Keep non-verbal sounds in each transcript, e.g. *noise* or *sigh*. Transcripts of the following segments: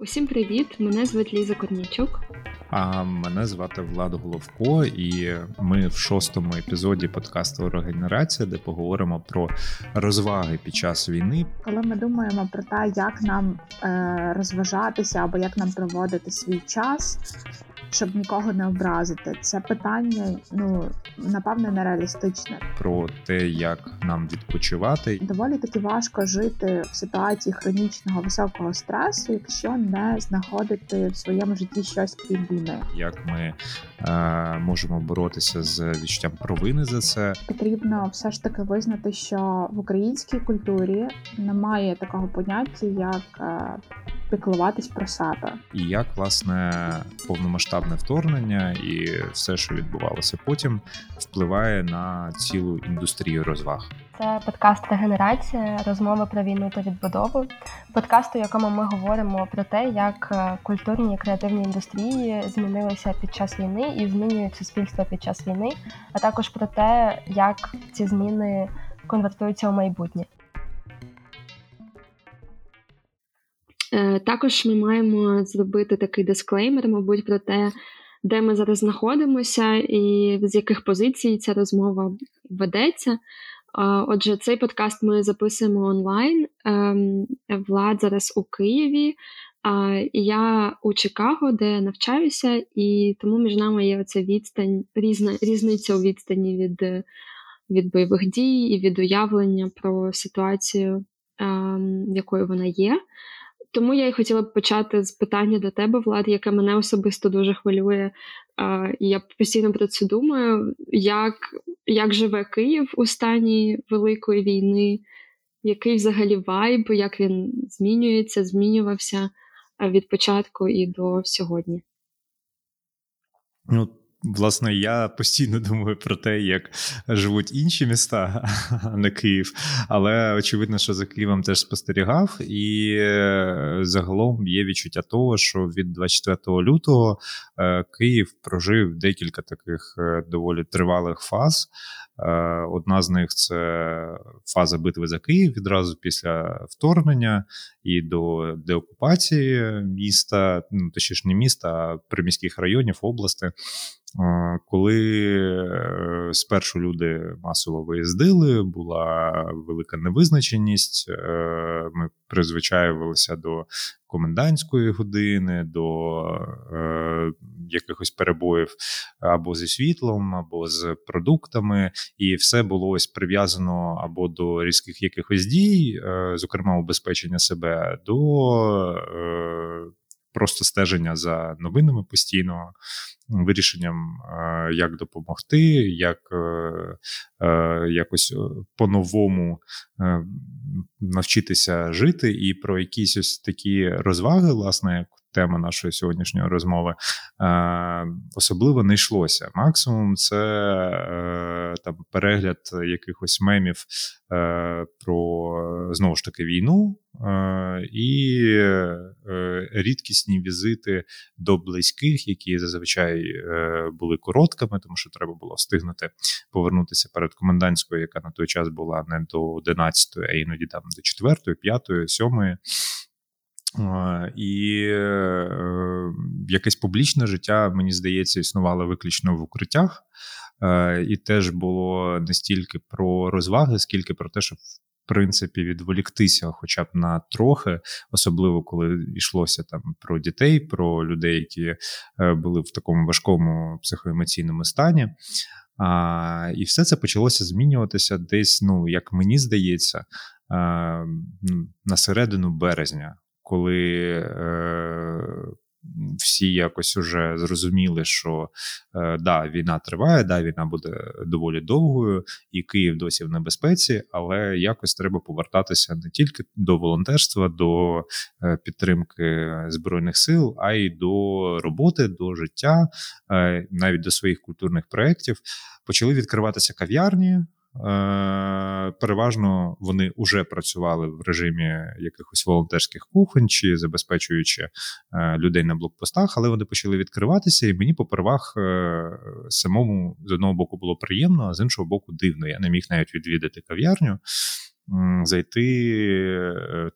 Усім привіт! Мене звуть Ліза Корнічук. А мене звати Влад Головко, і ми в шостому епізоді подкасту «Рогенерація», де поговоримо про розваги під час війни. Коли ми думаємо про те, як нам е, розважатися або як нам проводити свій час, щоб нікого не образити. Це питання, ну напевне, нереалістичне. Про те, як нам відпочивати, доволі таки важко жити в ситуації хронічного високого стресу, якщо не знаходити в своєму житті щось крім війни. Як ми е, можемо боротися з відчуттям провини за це? Потрібно все ж таки визнати, що в українській культурі немає такого поняття, як е, піклуватись про себе, і як власне повномасштабне вторгнення і все, що відбувалося потім, впливає на цілу індустрію розваг. Це подкаст Регенерація, розмови про війну та відбудову. Подкаст, у якому ми говоримо про те, як е, культурні і креативні індустрії змінилися під час війни і змінюють суспільство під час війни, а також про те, як ці зміни конвертуються у майбутнє. Також ми маємо зробити такий дисклеймер, мабуть, про те, де ми зараз знаходимося, і з яких позицій ця розмова ведеться. Отже, цей подкаст ми записуємо онлайн. Ем, Влад зараз у Києві, я у Чикаго, де навчаюся, і тому між нами є оця відстань, різна різниця у відстані від від бойових дій і від уявлення про ситуацію, ем, якою вона є. Тому я й хотіла б почати з питання до тебе, Влад, яке мене особисто дуже хвилює. І Я постійно про це думаю, як як живе Київ у стані Великої війни, який взагалі вайб, як він змінюється, змінювався від початку і до сьогодні. Ну, Власне, я постійно *laughs* думаю про те, як живуть інші міста, а не Київ. Але очевидно, що за Києвом теж спостерігав, і е, загалом є відчуття того, що від 24 лютого е, Київ прожив декілька таких е, доволі тривалих фаз. Одна з них це фаза битви за Київ відразу після вторгнення і до деокупації міста, ну точніше не міста, а приміських районів області коли е, спершу люди масово виїздили, була велика невизначеність, е, ми призвичаювалися до комендантської години, до е, якихось перебоїв або зі світлом, або з продуктами, і все було ось прив'язано або до різких якихось дій, зокрема убезпечення себе, до просто стеження за новинами постійно, вирішенням, як допомогти, як е, е, якось е, по-новому навчитися жити, і про якісь ось такі розваги, власне, тема нашої сьогоднішньої розмови, особливо не йшлося. Максимум це там перегляд якихось мемів про знову ж таки війну. І рідкісні візити до близьких, які зазвичай були короткими, тому що треба було встигнути повернутися перед комендантською, яка на той час була не до 11, а іноді там до 4, 5, 7. І е, якесь публічне життя, мені здається, існувало виключно в укриттях, е, і теж було не стільки про розваги, скільки про те, щоб в принципі відволіктися, хоча б на трохи, особливо коли йшлося там про дітей, про людей, які е, були в такому важкому психоемоційному стані. А, І все це почалося змінюватися десь, ну як мені здається, а, на середину березня коли е, всі якось уже зрозуміли, що е, да, війна триває, да, війна буде доволі довгою, і Київ досі в небезпеці, але якось треба повертатися не тільки до волонтерства, до е, підтримки збройних сил, а й до роботи, до життя, е, навіть до своїх культурних проєктів. Почали відкриватися кав'ярні. Е, переважно вони вже працювали в режимі якихось волонтерських кухонь чи забезпечуючи е, людей на блокпостах, але вони почали відкриватися, і мені попервах е, самому з одного боку було приємно, а з іншого боку, дивно. Я не міг навіть відвідати кав'ярню. зайти,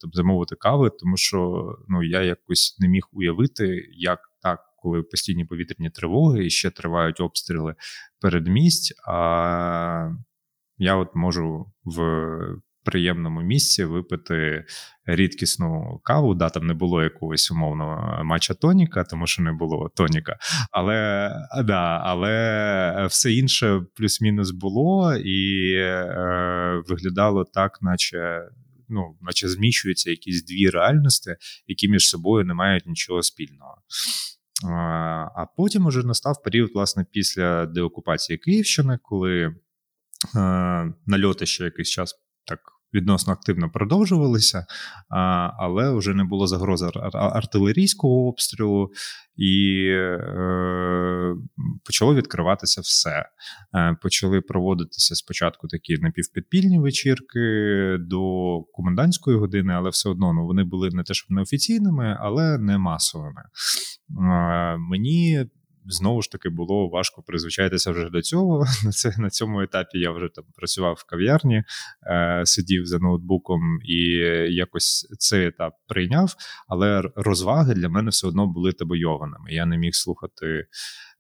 там, замовити кави, тому що ну, я якось не міг уявити, як так, коли постійні повітряні тривоги і ще тривають обстріли передмість. А я от можу в приємному місці випити рідкісну каву. Да, там не було якогось умовного матча тоніка, тому що не було тоніка. Але да, але все інше плюс-мінус було, і е, виглядало так, наче. Ну, наче зміщуються якісь дві реальності, які між собою не мають нічого спільного. А потім уже настав період, власне, після деокупації Київщини, коли е, нальоти ще якийсь час так відносно активно продовжувалися, але вже не було загрози артилерійського обстрілу, і е, почало відкриватися все. Е, почали проводитися спочатку такі напівпідпільні вечірки до комендантської години, але все одно ну, вони були не те, щоб неофіційними, але не масовими. Е, мені знову ж таки було важко призвичайтися вже до цього. *laughs* На це на цьому етапі я вже там працював в кав'ярні, е, сидів за ноутбуком і якось цей етап прийняв. Але розваги для мене все одно були табойованими. Я не міг слухати.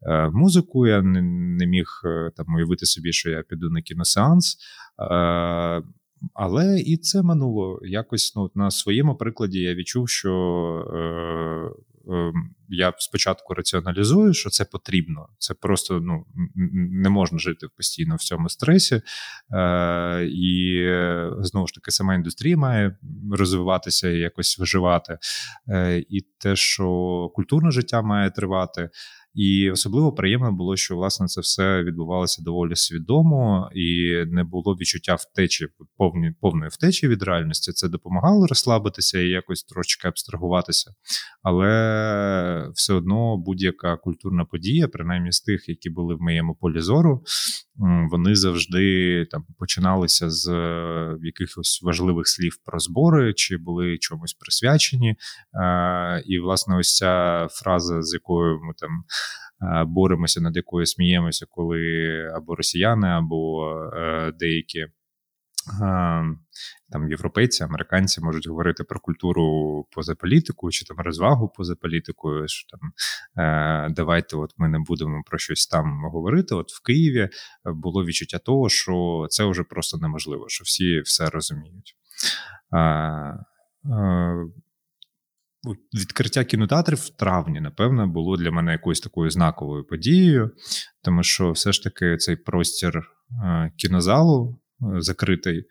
Е, музику я не, не міг е, там уявити собі, що я піду на кіносеанс, е, але і це минуло якось ну, на своєму прикладі. Я відчув, що Ем, я спочатку раціоналізую, що це потрібно. Це просто ну, не можна жити постійно в цьому стресі. Е, І знову ж таки, сама індустрія має розвиватися і якось виживати. Е, І те, що культурне життя має тривати. І особливо приємно було, що власне це все відбувалося доволі свідомо, і не було відчуття втечі, повні, повної втечі від реальності. Це допомагало розслабитися і якось трошечки абстрагуватися. Але все одно будь-яка культурна подія, принаймні з тих, які були в моєму полі зору, вони завжди там починалися з е, якихось важливих слів про збори, чи були чомусь присвячені. І, власне, ось ця фраза, з якою ми там боремося, над якою сміємося, коли або росіяни, або е, деякі там європейці, американці можуть говорити про культуру поза політику чи там розвагу поза політикою. що там е, Давайте, от ми не будемо про щось там говорити. От в Києві було відчуття того, що це вже просто неможливо, що всі все розуміють. Е, е, Відкриття кінотеатрів в травні, напевно, було для мене якоюсь такою знаковою подією, тому що все ж таки цей простір е, кінозалу е, закритий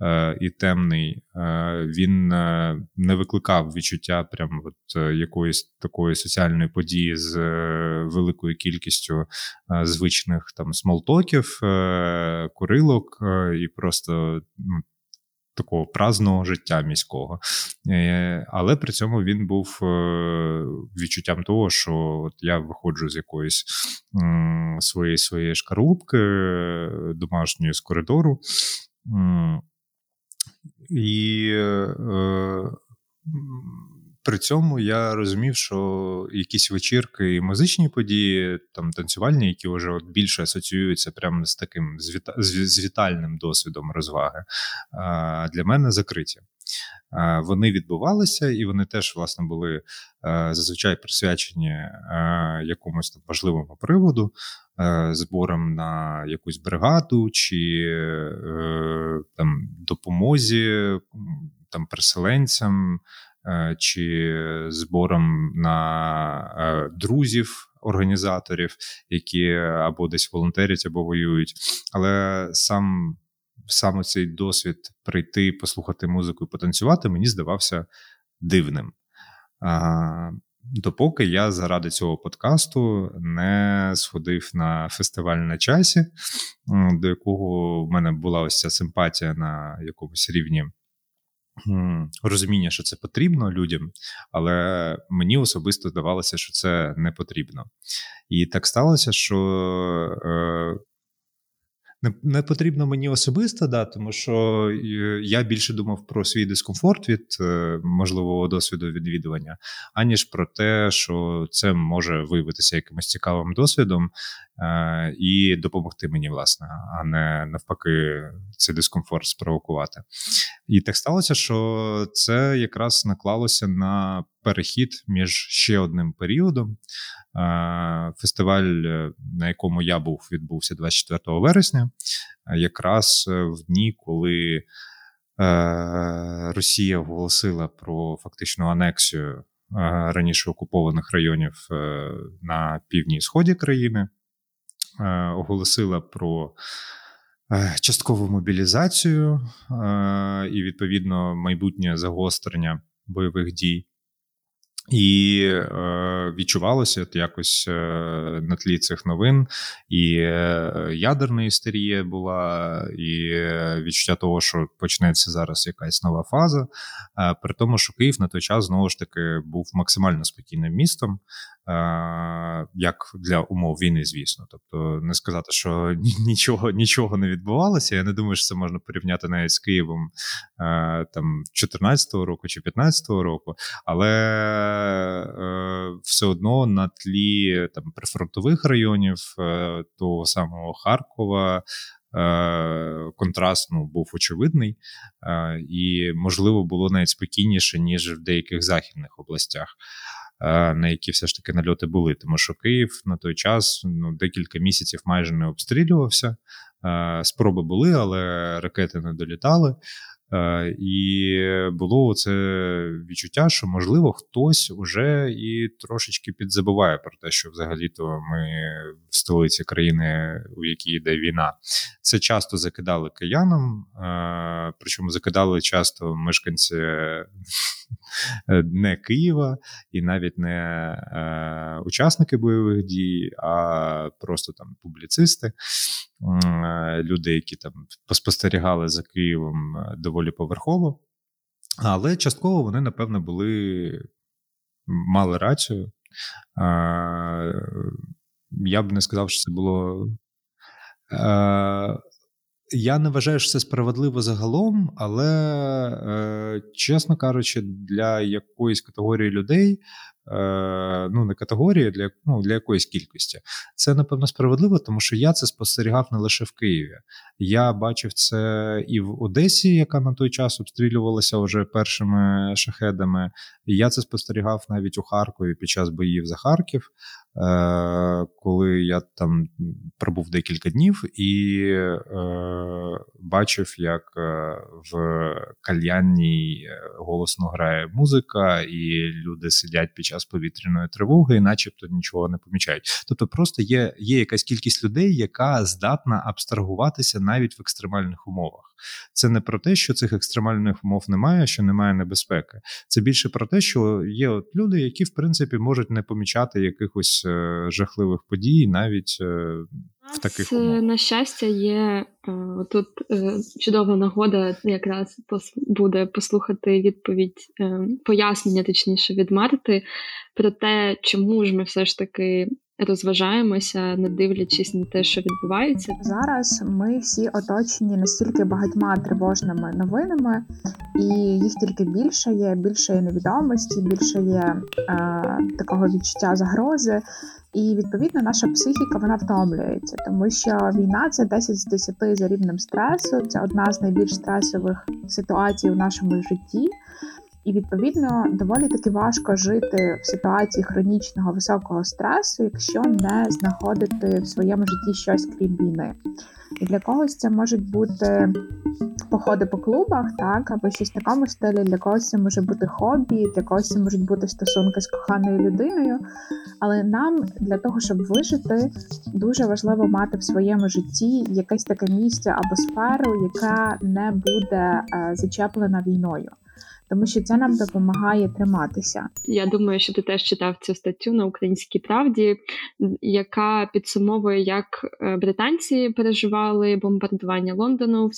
е, і темний, він не викликав відчуття прям от якоїсь такої соціальної події з великою кількістю звичних там смолтоків, курилок і просто ну, такого праздного життя міського. Е, але при цьому він був е, відчуттям того, що от я виходжу з якоїсь своєї своєї шкарлупки домашньої з коридору. І е, при цьому я розумів, що якісь вечірки і музичні події, там танцювальні, які вже от більше асоціюються прямо з таким з вітальним досвідом розваги, для мене закриті. Вони відбувалися, і вони теж власне були зазвичай присвячені якомусь там важливому приводу, зборам на якусь бригаду чи е, там допомозі там переселенцям. Е, чи збором на е, друзів. Організаторів, які або десь волонтерять, або воюють. Але сам саме цей досвід прийти, послухати музику і потанцювати, мені здавався дивним. А, Допоки я заради цього подкасту не сходив на фестиваль на часі, до якого в мене була ось ця симпатія на якомусь рівні розуміння, що це потрібно людям, але мені особисто здавалося, що це не потрібно. І так сталося, що е, не, не потрібно мені особисто, да, тому що я більше думав про свій дискомфорт від можливого досвіду відвідування, аніж про те, що це може виявитися якимось цікавим досвідом і допомогти мені, власне, а не навпаки, цей дискомфорт спровокувати. І так сталося, що це якраз наклалося на перехід між ще одним періодом. Фестиваль, е, на якому я був, відбувся 24 вересня, якраз е, в дні, коли е, Росія оголосила про фактичну анексію раніше окупованих районів на півдні і сході країни, оголосила про часткову мобілізацію і відповідно майбутнє загострення бойових дій. І е, відчувалося от якось е, на тлі цих новин, і е, ядерна істерія була, і відчуття того, що почнеться зараз якась нова фаза. Е, при тому, що Київ на той час знову ж таки був максимально спокійним містом. Е, як для умов війни, звісно. Тобто, не сказати, що *laughs* нічого нічого не відбувалося. Я не думаю, що це можна порівняти навіть з Києвом е, там 14-го року чи 15-го року, але е, все одно на тлі там прифронтових районів того самого Харкова. Контраст ну, був очевидний, і можливо було навіть спокійніше ніж в деяких західних областях. На які все ж таки нальоти були. Тому що Київ на той час ну, декілька місяців майже не обстрілювався. Спроби були, але ракети не долітали. І було це відчуття, що можливо хтось уже і трошечки підзабуває про те, що взагалі-то ми в столиці країни, у якій йде війна. Це часто закидали киянам, причому закидали часто мешканці не Києва і навіть не е, учасники бойових дій, а просто там публіцисти, е, люди, які там поспостерігали за Києвом е, доволі поверхово. Але частково вони, напевно, були мали рацію. Е, я б не сказав, що це було. Я не вважаю, що це справедливо загалом, але, е, чесно кажучи, для якоїсь категорії людей ну не категорії для ну, для якоїсь кількості. Це напевно справедливо, тому що я це спостерігав не лише в Києві. Я бачив це і в Одесі, яка на той час обстрілювалася вже першими шахедами. Я це спостерігав навіть у Харкові під час боїв за Харків, е, коли я там пробув декілька днів і е, бачив, як в кальянній голосно грає музика, і люди сидять під час час повітряної тривоги, і начебто нічого не помічають. Тобто, просто є, є якась кількість людей, яка здатна абстрагуватися навіть в екстремальних умовах. Це не про те, що цих екстремальних умов немає, що немає небезпеки. Це більше про те, що є от люди, які в принципі можуть не помічати якихось е, жахливих подій, навіть е, в таких е, умовах. на щастя є тут чудова нагода, якраз буде послухати відповідь пояснення, точніше від Марти, про те, чому ж ми все ж таки розважаємося, не дивлячись на те, що відбувається. Зараз ми всі оточені настільки багатьма тривожними новинами, і їх тільки більше є, більше є невідомості, більше є е, такого відчуття загрози. І відповідно наша психіка вона втомлюється, тому що війна це 10 з 10 за рівнем стресу. Це одна з найбільш стресових ситуацій у нашому житті. І відповідно доволі таки важко жити в ситуації хронічного високого стресу, якщо не знаходити в своєму житті щось крім війни. І для когось це можуть бути походи по клубах, так, або щось в такому стилі, для когось це може бути хобі, для когось це можуть бути стосунки з коханою людиною. Але нам для того, щоб вижити, дуже важливо мати в своєму житті якесь таке місце або сферу, яка не буде е, зачеплена війною тому що це нам допомагає триматися. Я думаю, що ти теж читав цю статтю на українській правді, яка підсумовує, як е, британці переживали бомбардування Лондону в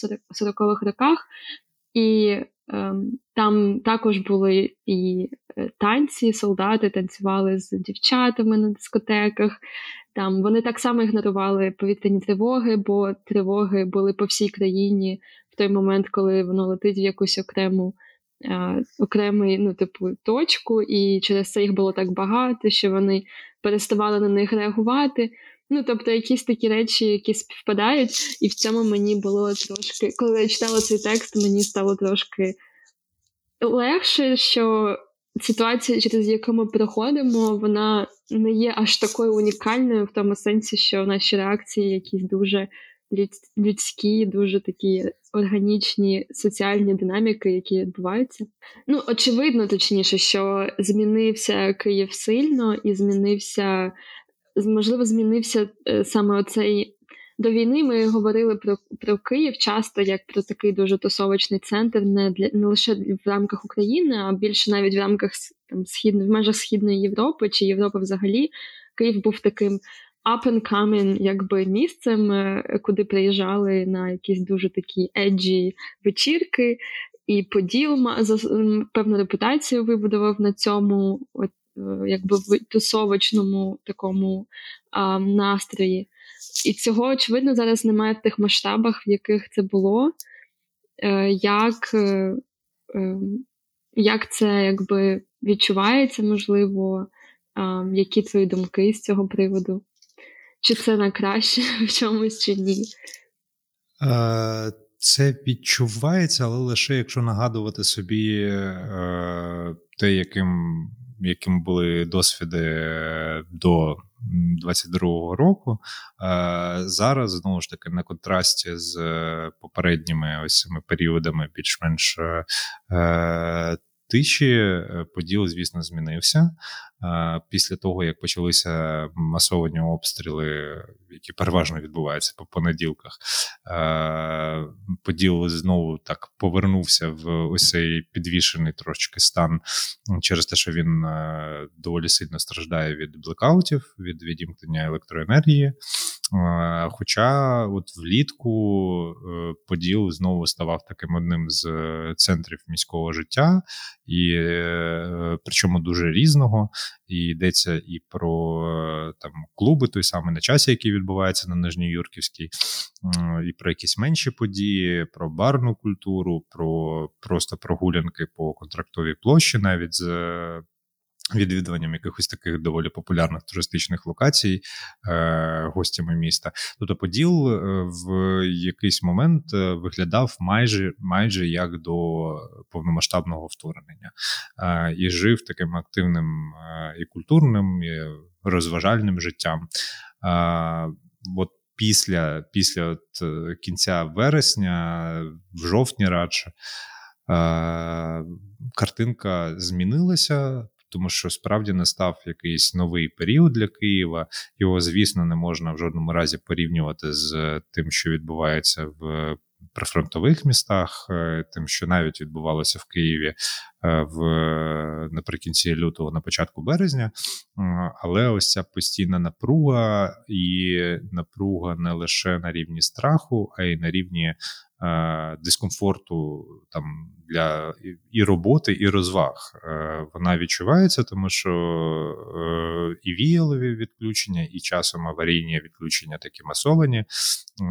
40-х роках. І ем, там також були і е, танці, солдати танцювали з дівчатами на дискотеках. Там вони так само ігнорували повітряні тривоги, бо тривоги були по всій країні в той момент, коли воно летить в якусь окрему окремий, ну, типу, точку, і через це їх було так багато, що вони переставали на них реагувати. Ну, тобто, якісь такі речі, які співпадають, і в цьому мені було трошки, коли я читала цей текст, мені стало трошки легше, що ситуація, через яку ми проходимо, вона не є аж такою унікальною в тому сенсі, що наші реакції якісь дуже людські, дуже такі органічні соціальні динаміки, які відбуваються. Ну, очевидно, точніше, що змінився Київ сильно і змінився, можливо, змінився е, саме оцей. До війни ми говорили про про Київ часто як про такий дуже тусовочний центр, не для не лише в рамках України, а більше навіть в рамках там східної в межах східної Європи чи Європи взагалі. Київ був таким up and coming якби місцем, е, куди приїжджали на якісь дуже такі еджі вечірки, і Поділ певну репутацію вибудував на цьому, от е, якби тусовочному такому а, настрої. І цього, очевидно, зараз немає в тих масштабах, в яких це було. Е, як як це якби відчувається, можливо, які твої думки з цього приводу? Чи це на краще *laughs* в чомусь чи ні? Е, це відчувається, але лише якщо нагадувати собі е, те, яким яким були досвіди до 22-го року. Е, зараз знову ж таки на контрасті з попередніми ось цими періодами більш-менш тиші, поділ, звісно, змінився. Після того, як почалися масовані обстріли, які переважно відбуваються по понеділках, поділ знову так повернувся в ось цей підвішений трошки стан через те, що він доволі сильно страждає від блекаутів, від відімкнення електроенергії. Хоча от влітку е, Поділ знову ставав таким одним з центрів міського життя, і е, причому дуже різного. І йдеться і про е, там клуби, той самий на часі, який відбувається на Нижньоюрківській, і про якісь менші події, про барну культуру, про просто прогулянки по контрактовій площі, навіть з відвідуванням якихось таких доволі популярних туристичних локацій е, гостями міста. Тобто Поділ е, в якийсь момент е, виглядав майже майже як до повномасштабного вторгнення е, і жив таким активним е, і культурним, і розважальним життям. Е, от Після після от кінця вересня, в жовтні радше, картинка змінилася тому що справді настав якийсь новий період для Києва. Його, звісно, не можна в жодному разі порівнювати з тим, що відбувається в прифронтових містах, е, тим, що навіть відбувалося в Києві е, в наприкінці лютого, на початку березня. Але ось ця постійна напруга і напруга не лише на рівні страху, а й на рівні е, дискомфорту там для і роботи, і розваг. Е, Вона відчувається, тому що е, і віялові відключення, і часом аварійні відключення такі масовані.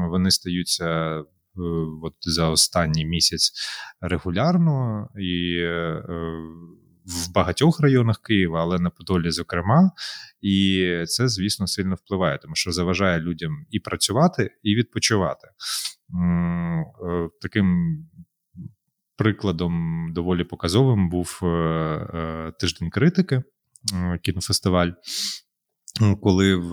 Вони стаються Е, от за останній місяць регулярно і е, в багатьох районах Києва, але на Подолі, зокрема, і це, звісно, сильно впливає, тому що заважає людям і працювати, і відпочивати. Е, таким прикладом доволі показовим був тиждень критики, кінофестиваль. Коли в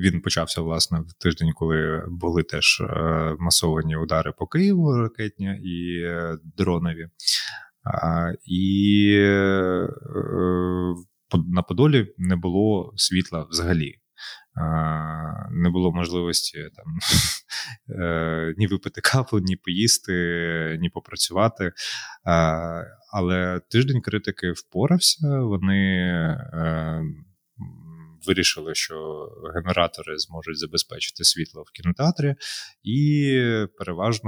він почався власне в тиждень, коли були теж е, масовані удари по Києву, ракетні і е, дронові, і е, на Подолі не було світла взагалі. Не було можливості там *laughs* ні випити каву, ні поїсти, ні попрацювати. Але тиждень критики впорався. Вони вирішили, що генератори зможуть забезпечити світло в кінотеатрі, і переважно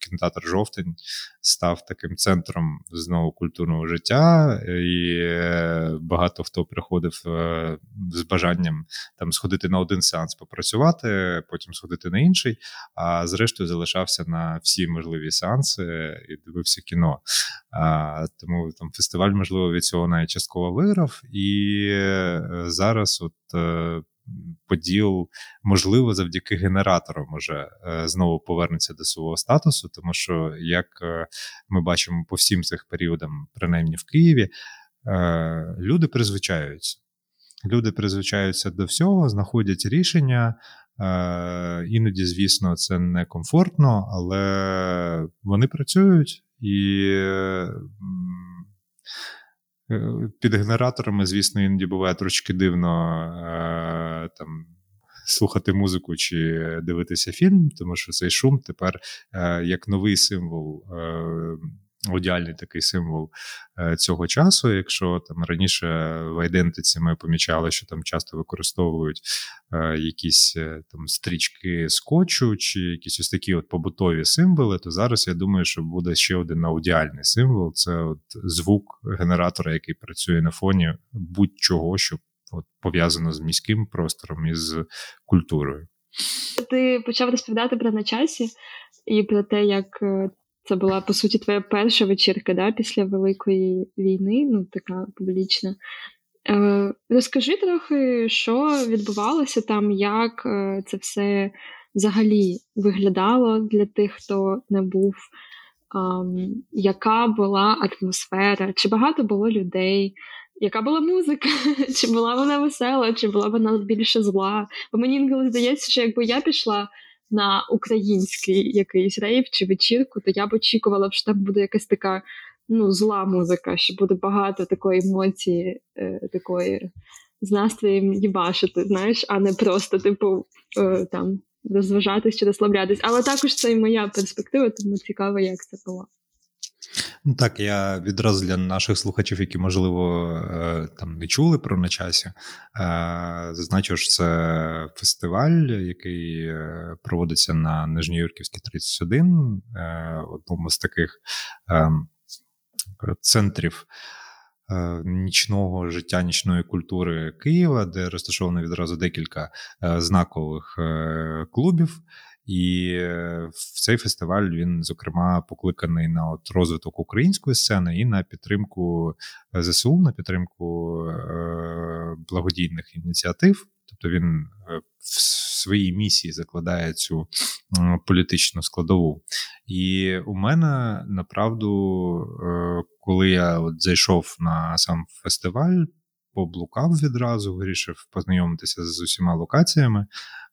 кінотеатр Жовтень став таким центром знову культурного життя, і багато хто приходив з бажанням там сходити на один сеанс попрацювати, потім сходити на інший, а зрештою залишався на всі можливі сеанси і дивився кіно. А, Тому там фестиваль, можливо, від цього навіть частково виграв. І е, зараз от. Е, Поділ, можливо, завдяки генераторам може е, знову повернеться до свого статусу, тому що, як ми бачимо по всім цих періодам, принаймні в Києві, люди призвичаються. Люди призвичаються до всього, знаходять рішення. Іноді, звісно, це не комфортно, але вони працюють і під генераторами, звісно, іноді буває трошки дивно е, там. Слухати музику чи дивитися фільм, тому що цей шум тепер е, як новий символ е, Одіальний такий символ е, цього часу. Якщо там раніше в айдентиці ми помічали, що там часто використовують е, якісь е, там стрічки скотчу чи якісь ось такі от побутові символи, то зараз я думаю, що буде ще один аудіальний символ це от звук генератора, який працює на фоні будь-чого, що от пов'язано з міським простором і з культурою. Ти почав розповідати про на часі і про те, як це була, по суті, твоя перша вечірка да, після Великої війни, ну, така публічна. Е, Розкажи трохи, що відбувалося там, як е, це все взагалі виглядало для тих, хто не був, яка була атмосфера, чи багато було людей, яка була музика, *laughs* чи була вона весела, чи була вона більше зла. Бо мені інколи здається, що якби я пішла на український якийсь рейв чи вечірку, то я б очікувала, що там буде якась така ну, зла музика, що буде багато такої емоції, е, такої з настроєм їбашити, знаєш, а не просто, типу, е, там розважатись чи розслаблятись. Але також це і моя перспектива, тому цікаво, як це було. Ну Так, я відразу для наших слухачів, які, можливо, е, там не чули про на часі, е, зазначу, що це фестиваль, який е, проводиться на Нижньоюрківській 31, одному з таких центрів. Нічного життя, нічної культури Києва, де розташовано відразу декілька знакових клубів. І е, в цей фестиваль він, зокрема, покликаний на от розвиток української сцени і на підтримку е, ЗСУ, на підтримку е, благодійних ініціатив. Тобто він в своїй місії закладає цю політичну складову. І у мене направду, коли я от зайшов на сам фестиваль, поблукав відразу, вирішив познайомитися з усіма локаціями.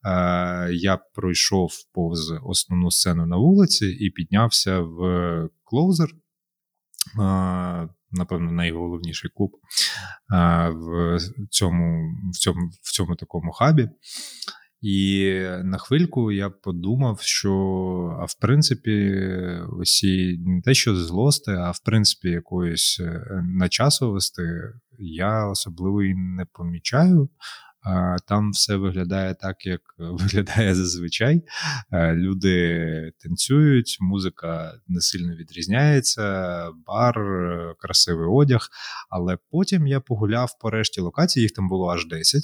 Е, я пройшов повз основну сцену на вулиці і піднявся в клоузер. Е, напевно, найголовніший клуб е, в цьому в цьому, в цьому такому хабі. І на хвильку я подумав, що а в принципі, усі не те, що злости, а в принципі, якоїсь начасовості я особливо і не помічаю. Там все виглядає так, як *laughs* виглядає зазвичай. Е, люди танцюють, музика не сильно відрізняється, бар, красивий одяг. Але потім я погуляв по решті локацій, їх там було аж 10,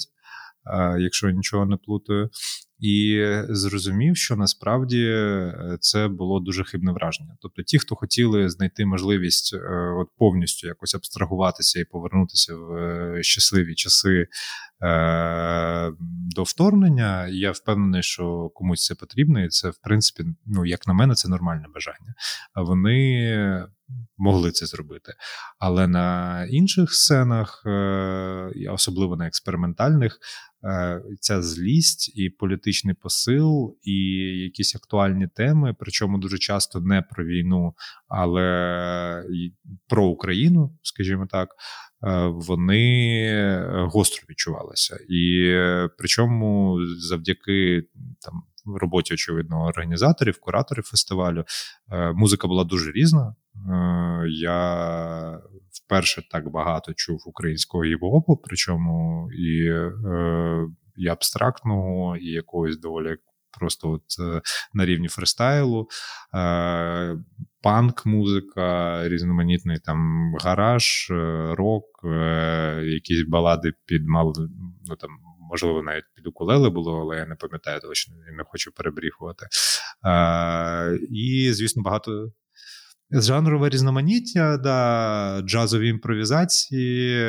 е, якщо нічого не плутаю. І зрозумів, що насправді е, це було дуже хибне враження. Тобто, ті, хто хотіли знайти можливість от повністю якось абстрагуватися і повернутися в щасливі часи Е, до вторгнення. Я впевнений, що комусь це потрібно, і це, в принципі, ну як на мене, це нормальне бажання. Вони могли це зробити. Але на інших сценах, е, особливо на експериментальних, е, ця злість і політичний посил, і якісь актуальні теми, причому дуже часто не про війну, але про Україну, скажімо так. Е, вони е, гостро відчувалися. І е, причому завдяки там роботі, очевидно, організаторів, кураторів фестивалю, музика була дуже різна. Я вперше так багато чув українського гіп-гопу, причому і, е, і абстрактного, і якогось доволі. Просто от е, на рівні фристайлу, е, панк, музика, різноманітний там гараж, е, рок, е, якісь балади під мало ну там можливо, навіть під укулеле було, але я не пам'ятаю точно і не хочу перебріхувати. А, І, звісно, багато. Жанрове різноманіття, да, джазові імпровізації,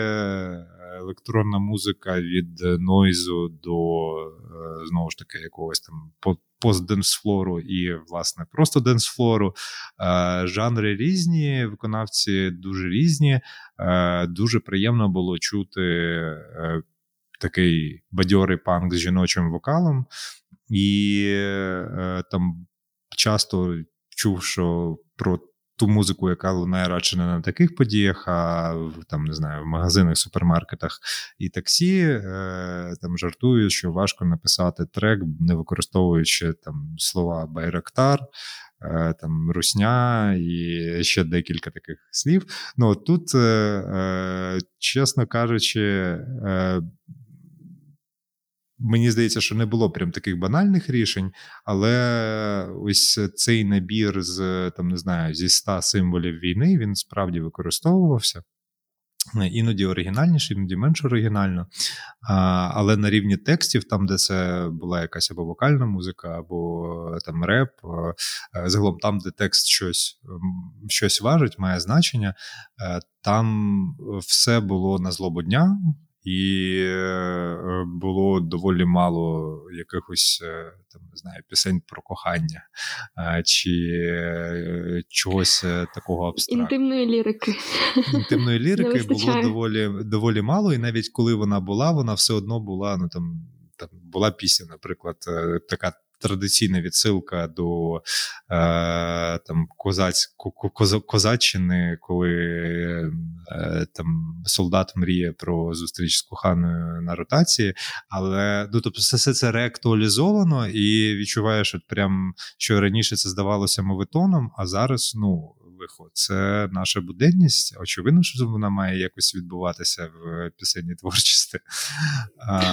електронна музика від нойзу до е, знову ж таки якогось там постденсфлору і, власне, просто денсфлору. Жанри різні, виконавці дуже різні. Е, дуже приємно було чути е, такий бадьорий панк з жіночим вокалом, і е, там часто чув, що про ту музику, яка лунає радше не на таких подіях, а там не знаю, в магазинах, супермаркетах і таксі, е, там жартують, що важко написати трек, не використовуючи там слова Байрактар. Е, там Русня і ще декілька таких слів. Ну тут, е, чесно кажучи, Мені здається, що не було прям таких банальних рішень, але ось цей набір з там не знаю зі ста символів війни він справді використовувався. Іноді оригінальніше, іноді менш оригінально. А, Але на рівні текстів, там, де це була якась або вокальна музика, або там реп, загалом там, де текст щось щось важить, має значення, е, там все було на злобу дня і е, було доволі мало якихось е, там не знаю пісень про кохання чи е, чогось такого абстрактного. Інтимної лірики. Інтимної лірики було доволі доволі мало, і навіть коли вона була, вона все одно була ну там. Там була пісня, наприклад, така традиційна відсилка до е, там козаць, козаччини, коли е, там солдат мріє про зустріч з коханою на ротації, але ну, тобто все це реактуалізовано і відчуваєш, от прям що раніше це здавалося мовитоном, а зараз ну лихо. Це наша буденність. Очевидно, що вона має якось відбуватися в пісенній творчості.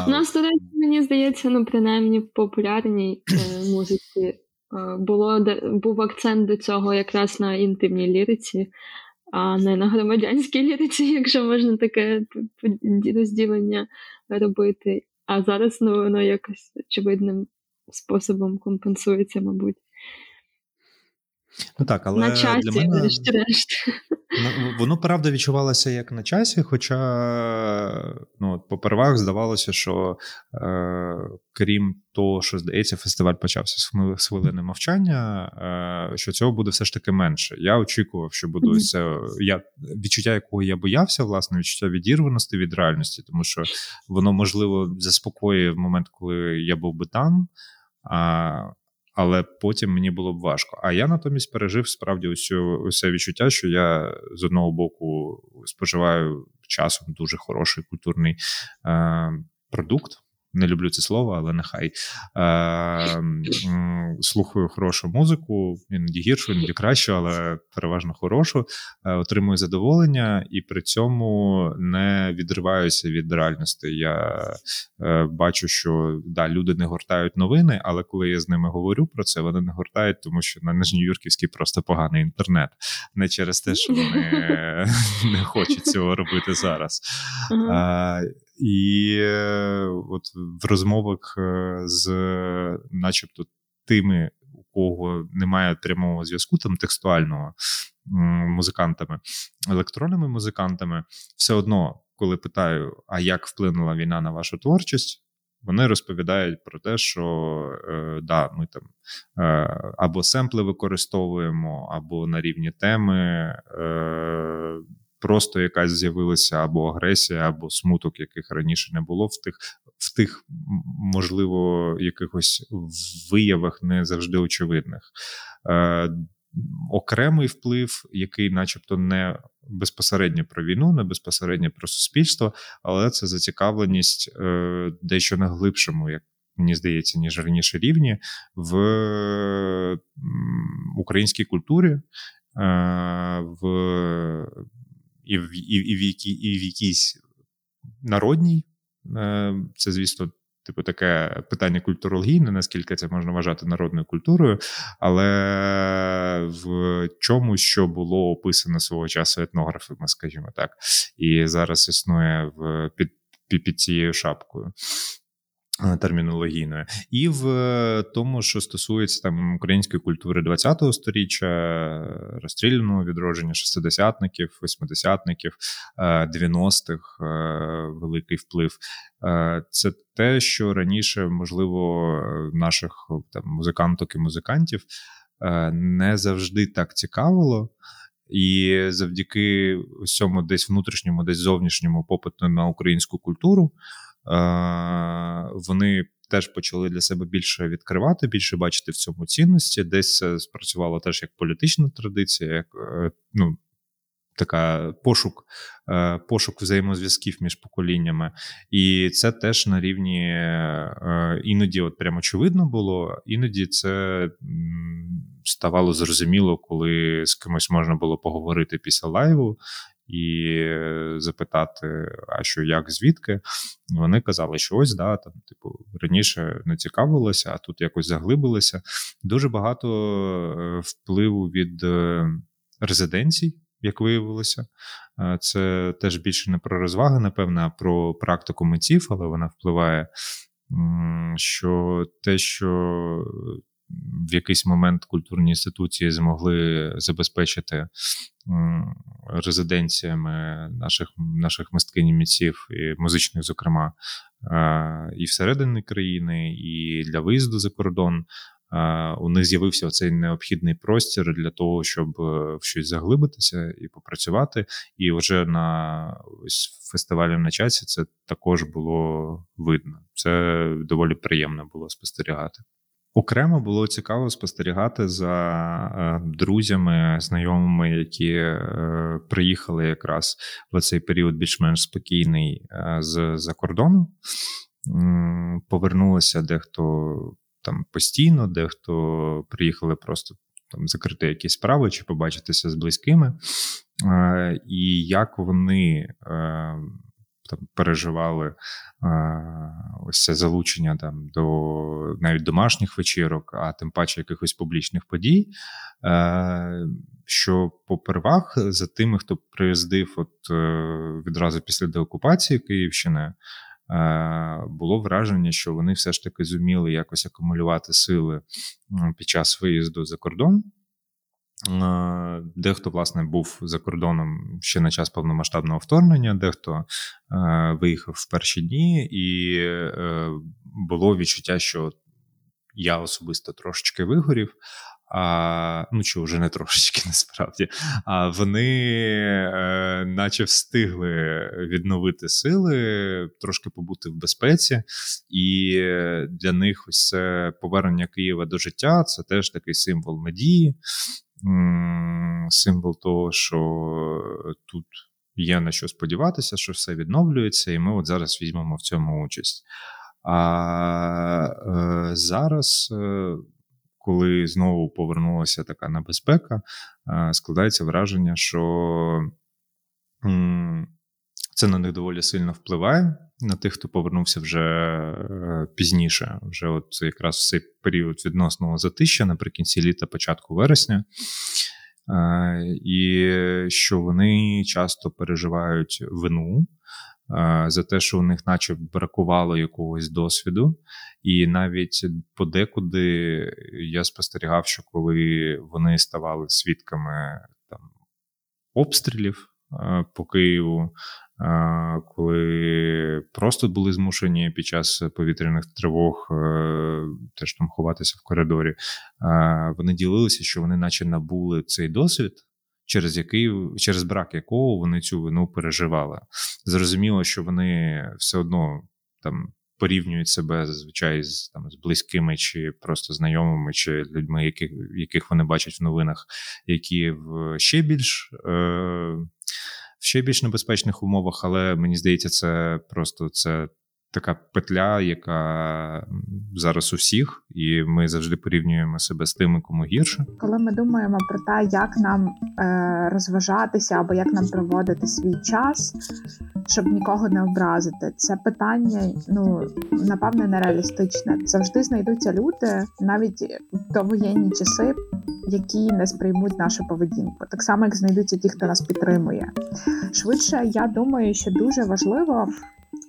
У нас, речі, мені здається, ну, принаймні в популярній е, музиці е, було був акцент до цього якраз на інтимній ліриці, а не на громадянській ліриці, *laughs* якщо можна таке розділення робити. А зараз ну, воно якось очевидним способом компенсується, мабуть. Ну так, але на часі, для мене *laughs* решт воно правда відчувалося як на часі. Хоча, ну, попервах здавалося, що е, крім того, що здається, фестиваль почався з хвилини мовчання, е, що цього буде все ж таки менше. Я очікував, що буде mm-hmm. це я відчуття, якого я боявся, власне, відчуття відірваності від реальності, тому що воно можливо заспокоює в момент, коли я був би там. А але потім мені було б важко. А я натомість пережив справді усю усе відчуття, що я з одного боку споживаю часом дуже хороший культурний е, продукт не люблю це слово, але нехай Е, слухаю хорошу музику, іноді гіршу, іноді кращу, але переважно хорошу. Е, отримую задоволення і при цьому не відриваюся від реальності. Я е, бачу, що да, люди не гортають новини, але коли я з ними говорю про це, вони не гортають, тому що на Нижньоюрківській просто поганий інтернет. Не через те, що вони *laughs* не хочуть цього робити зараз. І е, от в розмовах з, начебто, тими, у кого немає прямого зв'язку, там текстуального музикантами, електронними музикантами, все одно, коли питаю, а як вплинула війна на вашу творчість, вони розповідають про те, що е, да, ми там е, або семпли використовуємо, або на рівні теми. Е, просто якась з'явилася або агресія, або смуток, яких раніше не було в тих, в тих, можливо, якихось виявах не завжди очевидних. Е, Окремий вплив, який, начебто, не безпосередньо про війну, не безпосередньо про суспільство, але це зацікавленість е, дещо на глибшому, як мені здається, ніж раніше рівні в українській культурі, е, в і в і, і, в, які, і в якійсь народній. Е, це, звісно, типу, таке питання культурологійне, наскільки це можна вважати народною культурою, але в чомусь, що було описано свого часу етнографами, скажімо так, і зараз існує в під, під цією шапкою. Е, термінологійною, і в е, тому, що стосується там української культури ХХ століття, розстріляного відродження шестидесятників, восьмидесятників, 90-х, е, великий вплив. Це те, що раніше, можливо, наших там музиканток і музикантів не завжди так цікавило. І завдяки цьому десь внутрішньому, десь зовнішньому попиту на українську культуру вони теж почали для себе більше відкривати, більше бачити в цьому цінності. Десь це спрацювало теж як політична традиція, як е, ну. Така пошук е, пошук взаємозв'язків між поколіннями, і це теж на рівні е, іноді, от прямо очевидно було, іноді це ставало зрозуміло, коли з кимось можна було поговорити після лайву, і запитати, а що, як, звідки, вони казали, що ось да, там, типу, раніше не цікавилося, а тут якось заглибилися. Дуже багато е, впливу від е, резиденцій. Як виявилося, е, це теж більше не про розваги, напевно, а про практику митців, але вона впливає, що те, що в якийсь момент культурні інституції змогли забезпечити резиденціями наших наших мисткині митців і музичних, зокрема, і всередині країни, і для виїзду за кордон. У них з'явився цей необхідний простір для того, щоб е, в щось заглибитися і попрацювати. І вже на ось фестивалі на часі це також було видно. Це доволі приємно було спостерігати. Окремо було цікаво спостерігати за е, друзями, знайомими, які е, приїхали якраз в цей період більш-менш спокійний е, з за кордону. Повернулися дехто там постійно, дехто приїхали просто там закрити якісь справи чи побачитися з близькими. І як вони там переживали ось це залучення там до навіть домашніх вечірок, а тим паче якихось публічних подій. Що попервах за тими, хто приїздив от е, відразу після деокупації Київщини, було враження, що вони все ж таки зуміли якось акумулювати сили під час виїзду за кордон. Дехто, власне, був за кордоном ще на час повномасштабного вторгнення, дехто виїхав в перші дні, і е, було відчуття, що я особисто трошечки вигорів. А, Ну, чи вже не трошечки *laughs* насправді, а вони, е, наче встигли відновити сили, трошки побути в безпеці, і для них ось це повернення Києва до життя це теж такий символ надії символ того, що тут є на що сподіватися, що все відновлюється, і ми от зараз візьмемо в цьому участь. А е, зараз, е, коли знову повернулася така небезпека, е, складається враження, що це на них доволі сильно впливає на тих, хто повернувся вже е, пізніше, вже от якраз цей період відносного затища наприкінці літа, початку вересня. Е, і що вони часто переживають вину е, за те, що у них, наче, бракувало якогось досвіду, і навіть подекуди я спостерігав, що коли вони ставали свідками там обстрілів по Києву, коли просто були змушені під час повітряних тривог е, теж там ховатися в коридорі. Вони ділилися, що вони, наче, набули цей досвід. Через який через брак якого вони цю вину переживали, зрозуміло, що вони все одно там порівнюють себе зазвичай з там з близькими чи просто знайомими, чи людьми, яких яких вони бачать в новинах, які в ще більш е, ще більш небезпечних умовах, але мені здається, це просто це така петля, яка зараз у всіх, і ми завжди порівнюємо себе з тими, кому гірше. Коли ми думаємо про те, як нам е, розважатися або як нам проводити свій час, щоб нікого не образити, це питання ну напевне нереалістичне. Завжди знайдуться люди, навіть в довоєнні часи, які не сприймуть нашу поведінку, так само як знайдуться ті, хто нас підтримує. Швидше я думаю, що дуже важливо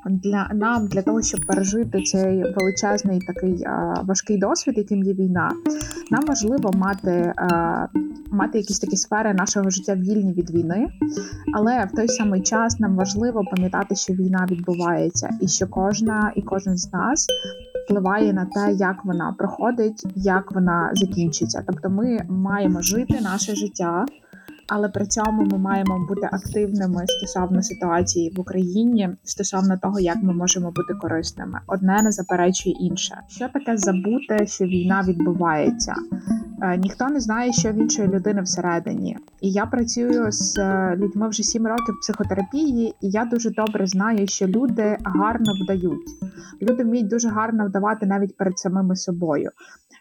для нам для того, щоб пережити цей величезний такий важкий досвід, яким є війна, нам важливо мати мати якісь такі сфери нашого життя вільні від війни, але в той самий час нам важливо пам'ятати, що війна відбувається, і що кожна і кожен з нас впливає на те, як вона проходить, як вона закінчиться. Тобто, ми маємо жити наше життя але при цьому ми маємо бути активними стосовно ситуації в Україні, стосовно того, як ми можемо бути корисними. Одне не заперечує інше. Що таке забути, що війна відбувається? Е, ніхто не знає, що в іншої людини всередині, і я працюю з е, людьми вже сім років психотерапії, і я дуже добре знаю, що люди гарно вдають. Люди вміють дуже гарно вдавати навіть перед самими собою.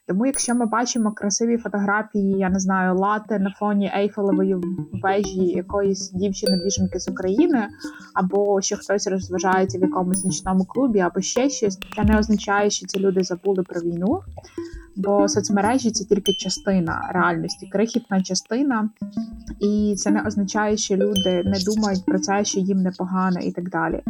Тому, якщо ми бачимо красиві фотографії, я не знаю, лати на фоні Ейфелевої вежі якоїсь дівчини-біженки з України, або що хтось розважається в якомусь нічному клубі, або ще щось, це не означає, що ці люди забули про війну. Бо соцмережі це тільки частина реальності, крихітна частина, і це не означає, що люди не думають про це, що їм непогано і так далі.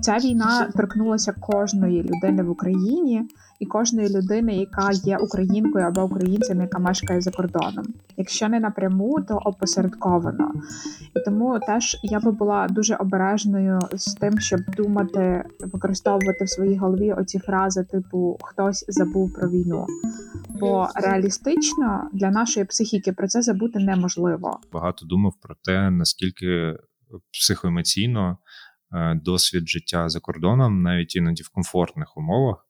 Ця війна торкнулася кожної людини в Україні і кожної людини, яка є українкою або українцем, яка мешкає за кордоном. Якщо не напряму, то опосередковано. І тому теж я би була дуже обережною з тим, щоб думати, використовувати в своїй голові оці фрази, типу хтось забув про війну. Бо реалістично для нашої психіки про це забути неможливо. Багато думав про те, наскільки психоемоційно е, досвід життя за кордоном, навіть іноді в комфортних умовах,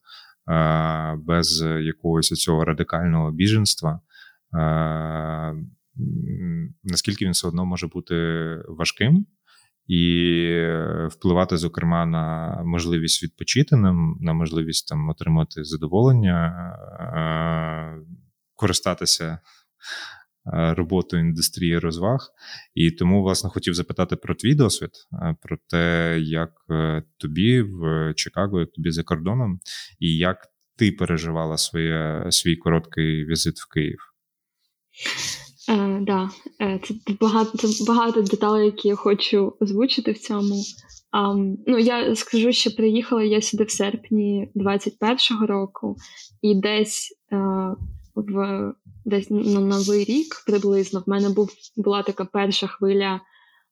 без якогось цього радикального біженства. Наскільки він все одно може бути важким і впливати, зокрема, на можливість відпочити нам, на можливість там отримати задоволення, користатися Е, роботу індустрії розваг. І тому, власне, хотів запитати про твій досвід, е, про те, як е, тобі в Чикаго, як тобі за кордоном, і як ти переживала своє, свій короткий візит в Київ. Так, да. Це багато це багато деталей, які я хочу озвучити в цьому. Um, ну, Я скажу, що приїхала я сюди в серпні 21-го року, і десь uh, в десь на новий рік приблизно в мене був була така перша хвиля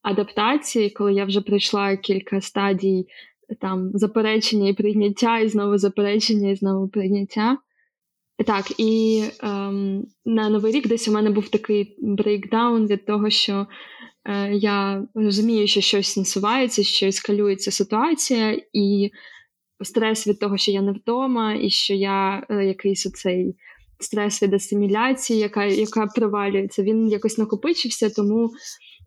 адаптації, коли я вже пройшла кілька стадій там заперечення і прийняття, і знову заперечення, і знову прийняття. Так, і ем, на новий рік десь у мене був такий breakdown від того, що е, я розумію, що щось насувається, що ескалюється ситуація, і стрес від того, що я не вдома, і що я е, якийсь оцей стрес від асиміляції, яка яка провалюється, він якось накопичився, тому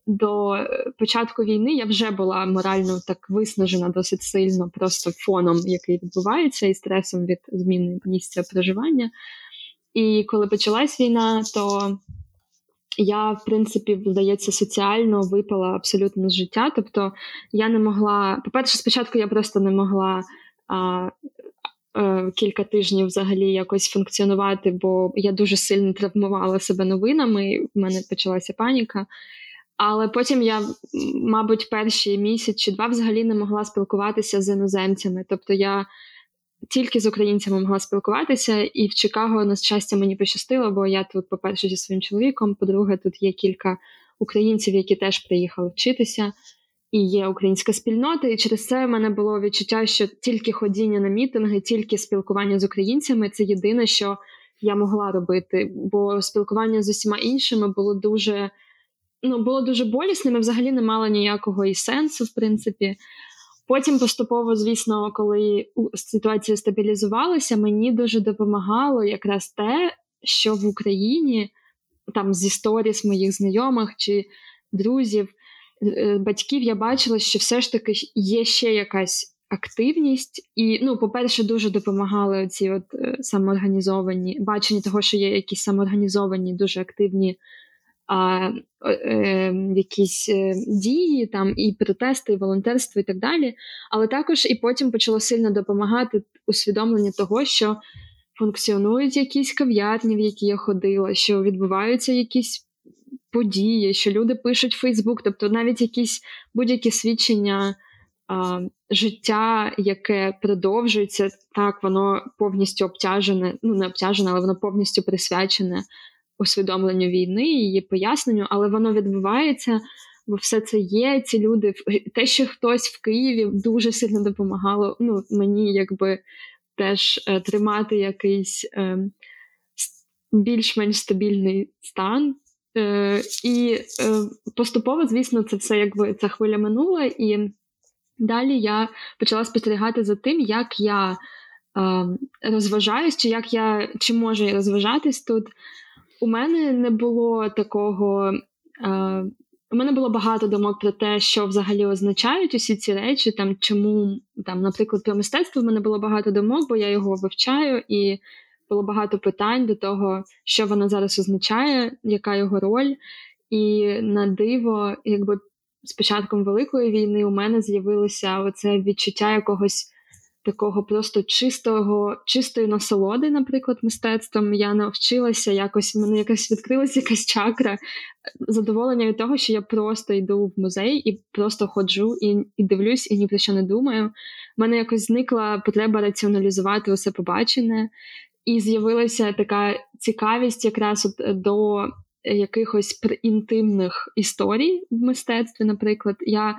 до початку війни я вже була морально так виснажена досить сильно, просто фоном, який відбувається, і стресом від зміни місця проживання. І коли почалась війна, то я, в принципі, здається, соціально випала абсолютно з життя. Тобто я не могла, по-перше, спочатку я просто не могла а, кілька тижнів взагалі якось функціонувати, бо я дуже сильно травмувала себе новинами, в мене почалася паніка. Але потім я, мабуть, перший місяць чи два взагалі не могла спілкуватися з іноземцями. Тобто я тільки з українцями могла спілкуватися, і в Чикаго, на щастя, мені пощастило, бо я тут, по-перше, зі своїм чоловіком, по-друге, тут є кілька українців, які теж приїхали вчитися і є українська спільнота, і через це в мене було відчуття, що тільки ходіння на мітинги, тільки спілкування з українцями це єдине, що я могла робити. Бо спілкування з усіма іншими було дуже ну, було дуже болісним і взагалі не мало ніякого і сенсу, в принципі. Потім поступово, звісно, коли ситуація стабілізувалася, мені дуже допомагало якраз те, що в Україні там зі сторіс моїх знайомих чи друзів батьків я бачила, що все ж таки є ще якась активність. І, ну, по-перше, дуже допомагали ці от е, самоорганізовані бачення того, що є якісь самоорганізовані, дуже активні а, е, якісь е, дії, там і протести, і волонтерство, і так далі. Але також і потім почало сильно допомагати усвідомлення того, що функціонують якісь кав'ярні, в які я ходила, що відбуваються якісь події, що люди пишуть Фейсбук, тобто навіть якісь будь-які свідчення а, життя, яке продовжується, так, воно повністю обтяжене, ну не обтяжене, але воно повністю присвячене усвідомленню війни, її поясненню, але воно відбувається. Бо все це є, ці люди, те, що хтось в Києві дуже сильно допомагало ну, мені якби теж е, тримати якийсь е, більш-менш стабільний стан. Е, І е, поступово, звісно, це все якби ця хвиля минула, і далі я почала спостерігати за тим, як я е, розважаюсь, чи як я чи можу я розважатись тут. У мене не було такого. Е, у мене було багато думок про те, що взагалі означають усі ці речі, там чому там, наприклад, про мистецтво в мене було багато думок, бо я його вивчаю, і було багато питань до того, що воно зараз означає, яка його роль. І на диво, якби з початком великої війни у мене з'явилося оце відчуття якогось такого просто чистого, чистої насолоди, наприклад, мистецтвом. Я навчилася якось, в мене якась відкрилася якась чакра задоволення від того, що я просто йду в музей і просто ходжу і і дивлюсь, і ні про що не думаю. У мене якось зникла потреба раціоналізувати усе побачене, і з'явилася така цікавість якраз от до якихось інтимних історій в мистецтві. Наприклад, я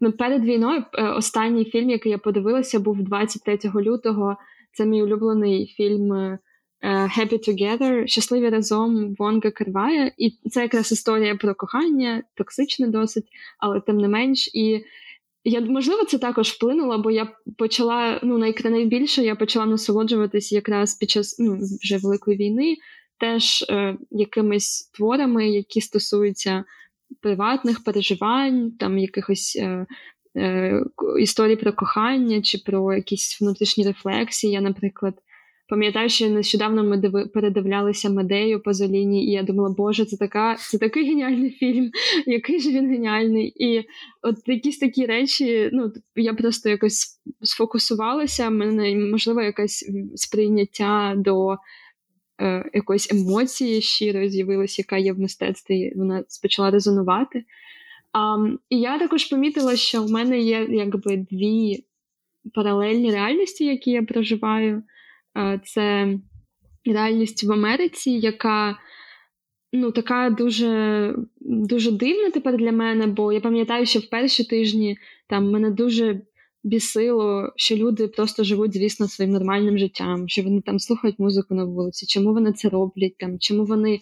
Ну, перед війною е, останній фільм, який я подивилася, був 23 лютого. Це мій улюблений фільм е, Happy Together, щасливі разом Вонга Карвая. І це якраз історія про кохання, токсичне досить, але тим не менш. І я можливо це також вплинуло, бо я почала ну найбільше я почала насолоджуватись якраз під час ну, вже великої війни, теж е, якимись творами, які стосуються приватних переживань, там якихось е, е, історій про кохання чи про якісь внутрішні рефлексії. Я, наприклад, пам'ятаю, що нещодавно ми передивлялися Медею Пазоліні, і я думала, Боже, це така, це такий геніальний фільм, *laughs* який же він геніальний. І от якісь такі речі, ну я просто якось сфокусувалася, в мене можливо якесь сприйняття до е, якоїсь емоції щирої з'явилася, яка є в мистецтві, І вона почала резонувати. А, І я також помітила, що в мене є якби дві паралельні реальності, які я проживаю. Це реальність в Америці, яка ну, така дуже дуже дивна тепер для мене, бо я пам'ятаю, що в перші тижні там мене дуже бісило, що люди просто живуть, звісно, своїм нормальним життям, що вони там слухають музику на вулиці, чому вони це роблять, там, чому вони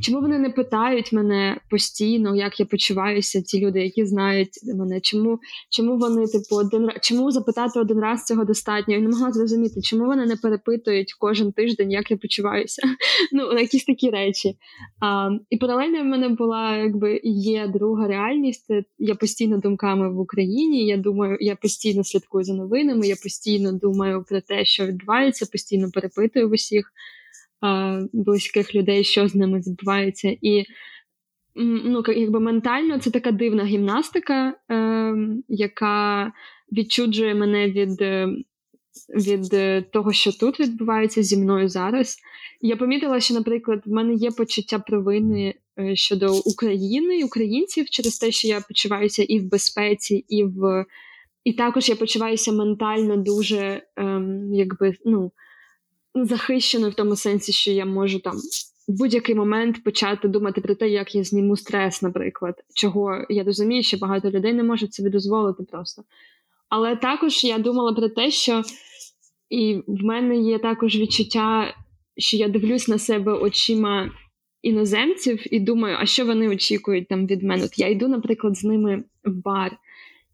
Чому вони не питають мене постійно, як я почуваюся, ті люди, які знають мене? Чому чому вони, типу, один чому запитати один раз цього достатньо? Я не могла зрозуміти, чому вони не перепитують кожен тиждень, як я почуваюся? *laughs* Ну, якісь такі речі. А, І паралельно в мене була якби є друга реальність. Я постійно думками в Україні. Я думаю, я постійно слідкую за новинами, я постійно думаю про те, що відбувається, постійно перепитую в усіх близьких людей, що з ними відбувається. І ну, якби ментально це така дивна гімнастика, е, яка відчуджує мене від е, від е, того, що тут відбувається зі мною зараз. Я помітила, що, наприклад, в мене є почуття провини е, щодо України, українців через те, що я почуваюся і в безпеці, і в. І також я почуваюся ментально дуже ем, якби, ну, захищеною в тому сенсі, що я можу там в будь-який момент почати думати про те, як я зніму стрес, наприклад, чого я розумію, що багато людей не можуть собі дозволити просто. Але також я думала про те, що і в мене є також відчуття, що я дивлюсь на себе очима іноземців і думаю, а що вони очікують там від мене? От я йду, наприклад, з ними в бар.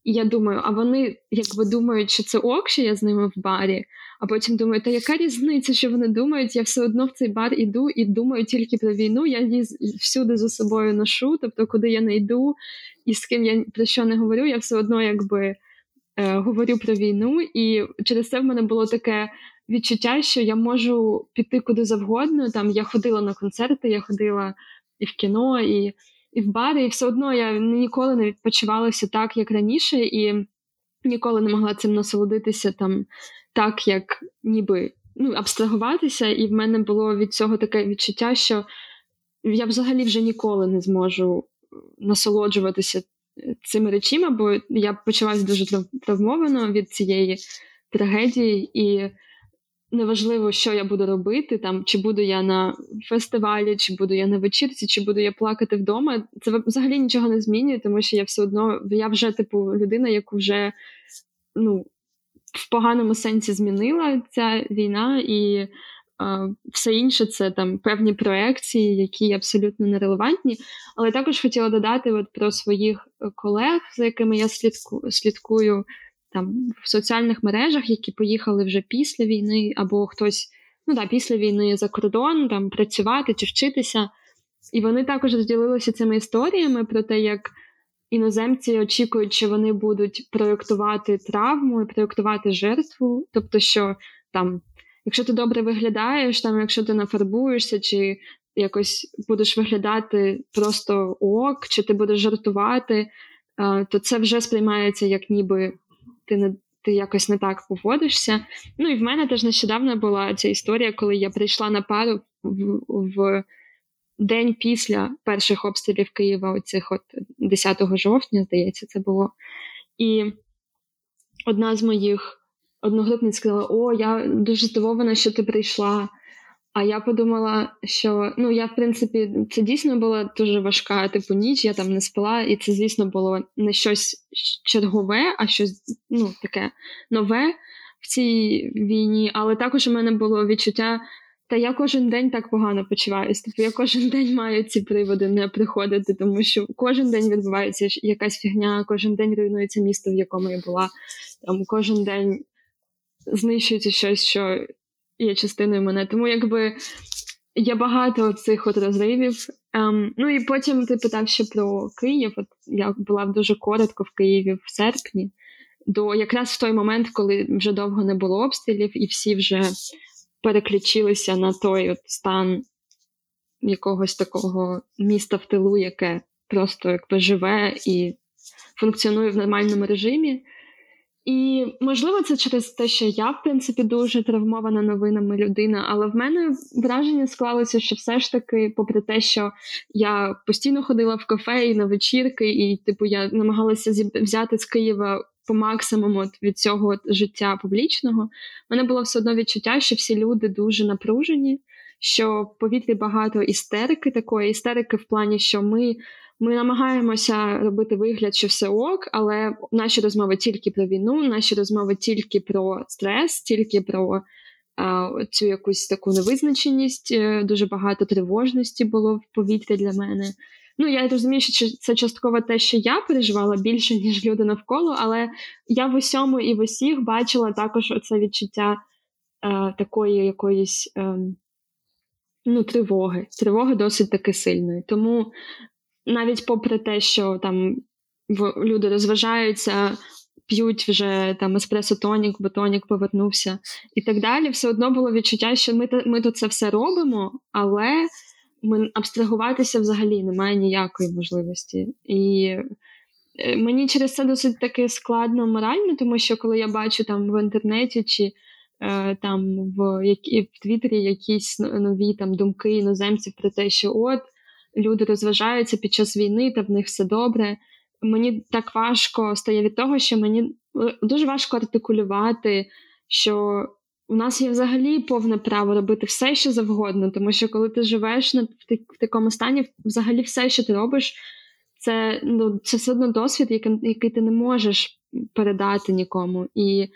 І я думаю, а вони якби думають, що це ок, що я з ними в барі, а потім думаю, та яка різниця, що вони думають? Я все одно в цей бар іду і думаю тільки про війну. Я її всюди за собою ношу, тобто, куди я не йду і з ким я про що не говорю, я все одно якби е, говорю про війну, і через це в мене було таке відчуття, що я можу піти куди завгодно. Там я ходила на концерти, я ходила і в кіно, і і в бари, і все одно я ніколи не відпочивалася так, як раніше, і ніколи не могла цим насолодитися там так, як ніби ну, абстрагуватися. І в мене було від цього таке відчуття, що я взагалі вже ніколи не зможу насолоджуватися цими речима, бо я почалася дуже травмовано від цієї трагедії, і неважливо, що я буду робити, там чи буду я на фестивалі, чи буду я на вечірці, чи буду я плакати вдома. Це взагалі нічого не змінює, тому що я все одно я вже типу людина, яку вже ну, в поганому сенсі змінила ця війна, і а, все інше це там певні проекції, які абсолютно нерелевантні. Але також хотіла додати от про своїх колег, за якими я слідку, слідкую там в соціальних мережах, які поїхали вже після війни, або хтось ну да, після війни за кордон там працювати чи вчитися. І вони також розділилися цими історіями про те, як іноземці очікують, що вони будуть проєктувати травму і проєктувати жертву. Тобто, що там, якщо ти добре виглядаєш, там, якщо ти нафарбуєшся, чи якось будеш виглядати просто ок, чи ти будеш жартувати, то це вже сприймається як ніби ти не ти якось не так поводишся. Ну і в мене теж нещодавно була ця історія, коли я прийшла на пару в, в день після перших обстрілів Києва, оцих от 10 жовтня, здається, це було. І одна з моїх одногрупниць сказала: О, я дуже здивована, що ти прийшла. А я подумала, що ну я в принципі це дійсно була дуже важка типу ніч. Я там не спала, і це, звісно, було не щось чергове, а щось ну таке нове в цій війні. Але також у мене було відчуття, та я кожен день так погано почуваюся. Тобто я кожен *laughs* день маю ці приводи не приходити, тому що кожен день відбувається якась фігня, кожен день руйнується місто, в якому я була. Там кожен день знищується щось, що є частиною мене. Тому якби є багато цих от розривів. Ем, ну і потім ти питав ще про Київ. От Я була дуже коротко в Києві в серпні, до якраз в той момент, коли вже довго не було обстрілів, і всі вже переключилися на той от стан якогось такого міста в тилу, яке просто якби живе і функціонує в нормальному режимі. І можливо, це через те, що я, в принципі, дуже травмована новинами людина, але в мене враження склалося, що все ж таки, попри те, що я постійно ходила в кафе і на вечірки, і типу я намагалася взяти з Києва по максимуму від цього життя публічного, в мене було все одно відчуття, що всі люди дуже напружені, що в повітрі багато істерики такої, істерики в плані, що ми. Ми намагаємося робити вигляд, що все ок, але наші розмови тільки про війну, наші розмови тільки про стрес, тільки про а, цю якусь таку невизначеність. Е, дуже багато тривожності було в повітрі для мене. Ну, я розумію, що це частково те, що я переживала більше, *laughs* ніж люди навколо, але я в усьому і в усіх бачила також оце відчуття е, такої якоїсь. Е, Ну, тривоги, тривоги досить таки сильної. Тому навіть попри те, що там люди розважаються, п'ють вже там еспресо тонік, бо повернувся і так далі, все одно було відчуття, що ми ми тут це все робимо, але ми абстрагуватися взагалі немає ніякої можливості. І е, мені через це досить таки складно морально, тому що коли я бачу там в інтернеті чи е, там в які в Твіттері якісь нові там думки іноземців про те, що от люди розважаються під час війни, та в них все добре. Мені так важко стає від того, що мені е, дуже важко артикулювати, що у нас є взагалі повне право робити все, що завгодно, тому що коли ти живеш в, такому стані, взагалі все, що ти робиш, це ну, це все одно досвід, який, який ти не можеш передати нікому. І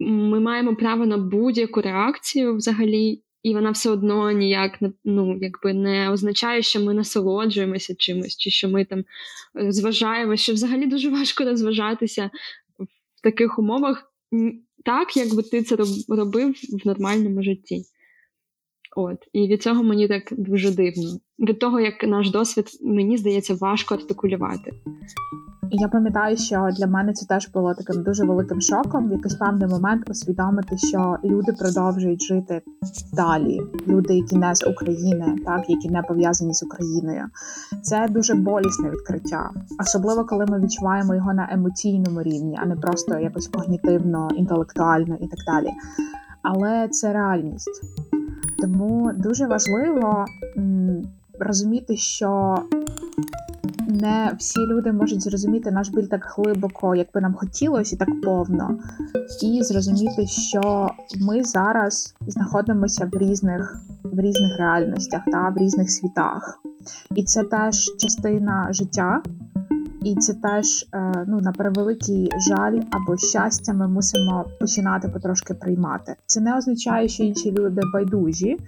ми маємо право на будь-яку реакцію взагалі. І вона все одно ніяк ну, якби не означає, що ми насолоджуємося чимось, чи що ми там е, зважаємо, що взагалі дуже важко розважатися в таких умовах, так, якби ти це робив в нормальному житті. От, І від цього мені так дуже дивно. Від того, як наш досвід, мені здається, важко артикулювати. Я пам'ятаю, що для мене це теж було таким дуже великим шоком. В якийсь певний момент усвідомити, що люди продовжують жити далі. Люди, які не з України, так які не пов'язані з Україною. Це дуже болісне відкриття, особливо коли ми відчуваємо його на емоційному рівні, а не просто якось когнітивно, інтелектуально і так далі. Але це реальність. Тому дуже важливо розуміти, що не всі люди можуть зрозуміти наш біль так глибоко, як би нам хотілося, і так повно, і зрозуміти, що ми зараз знаходимося в різних в різних реальностях та в різних світах. І це теж частина життя, і це теж е, ну на превеликий жаль або щастя, ми мусимо починати потрошки приймати. Це не означає, що інші люди байдужі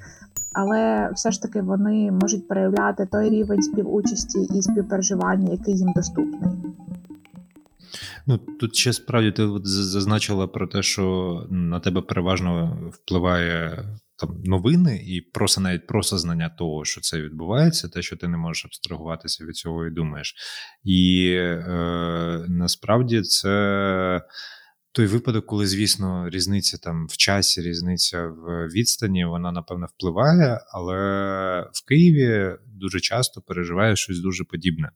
але все ж таки вони можуть проявляти той рівень співучасті і співпереживання, який їм доступний. Ну тут ще справді ти зазначила про те, що на тебе переважно впливає там новини, і просто навіть просто знання того, що це відбувається, те, що ти не можеш абстрагуватися від цього і думаєш. І е, насправді це той випадок, коли, звісно, різниця там в часі, різниця в відстані, вона напевно впливає, але в Києві дуже часто переживає щось дуже подібне.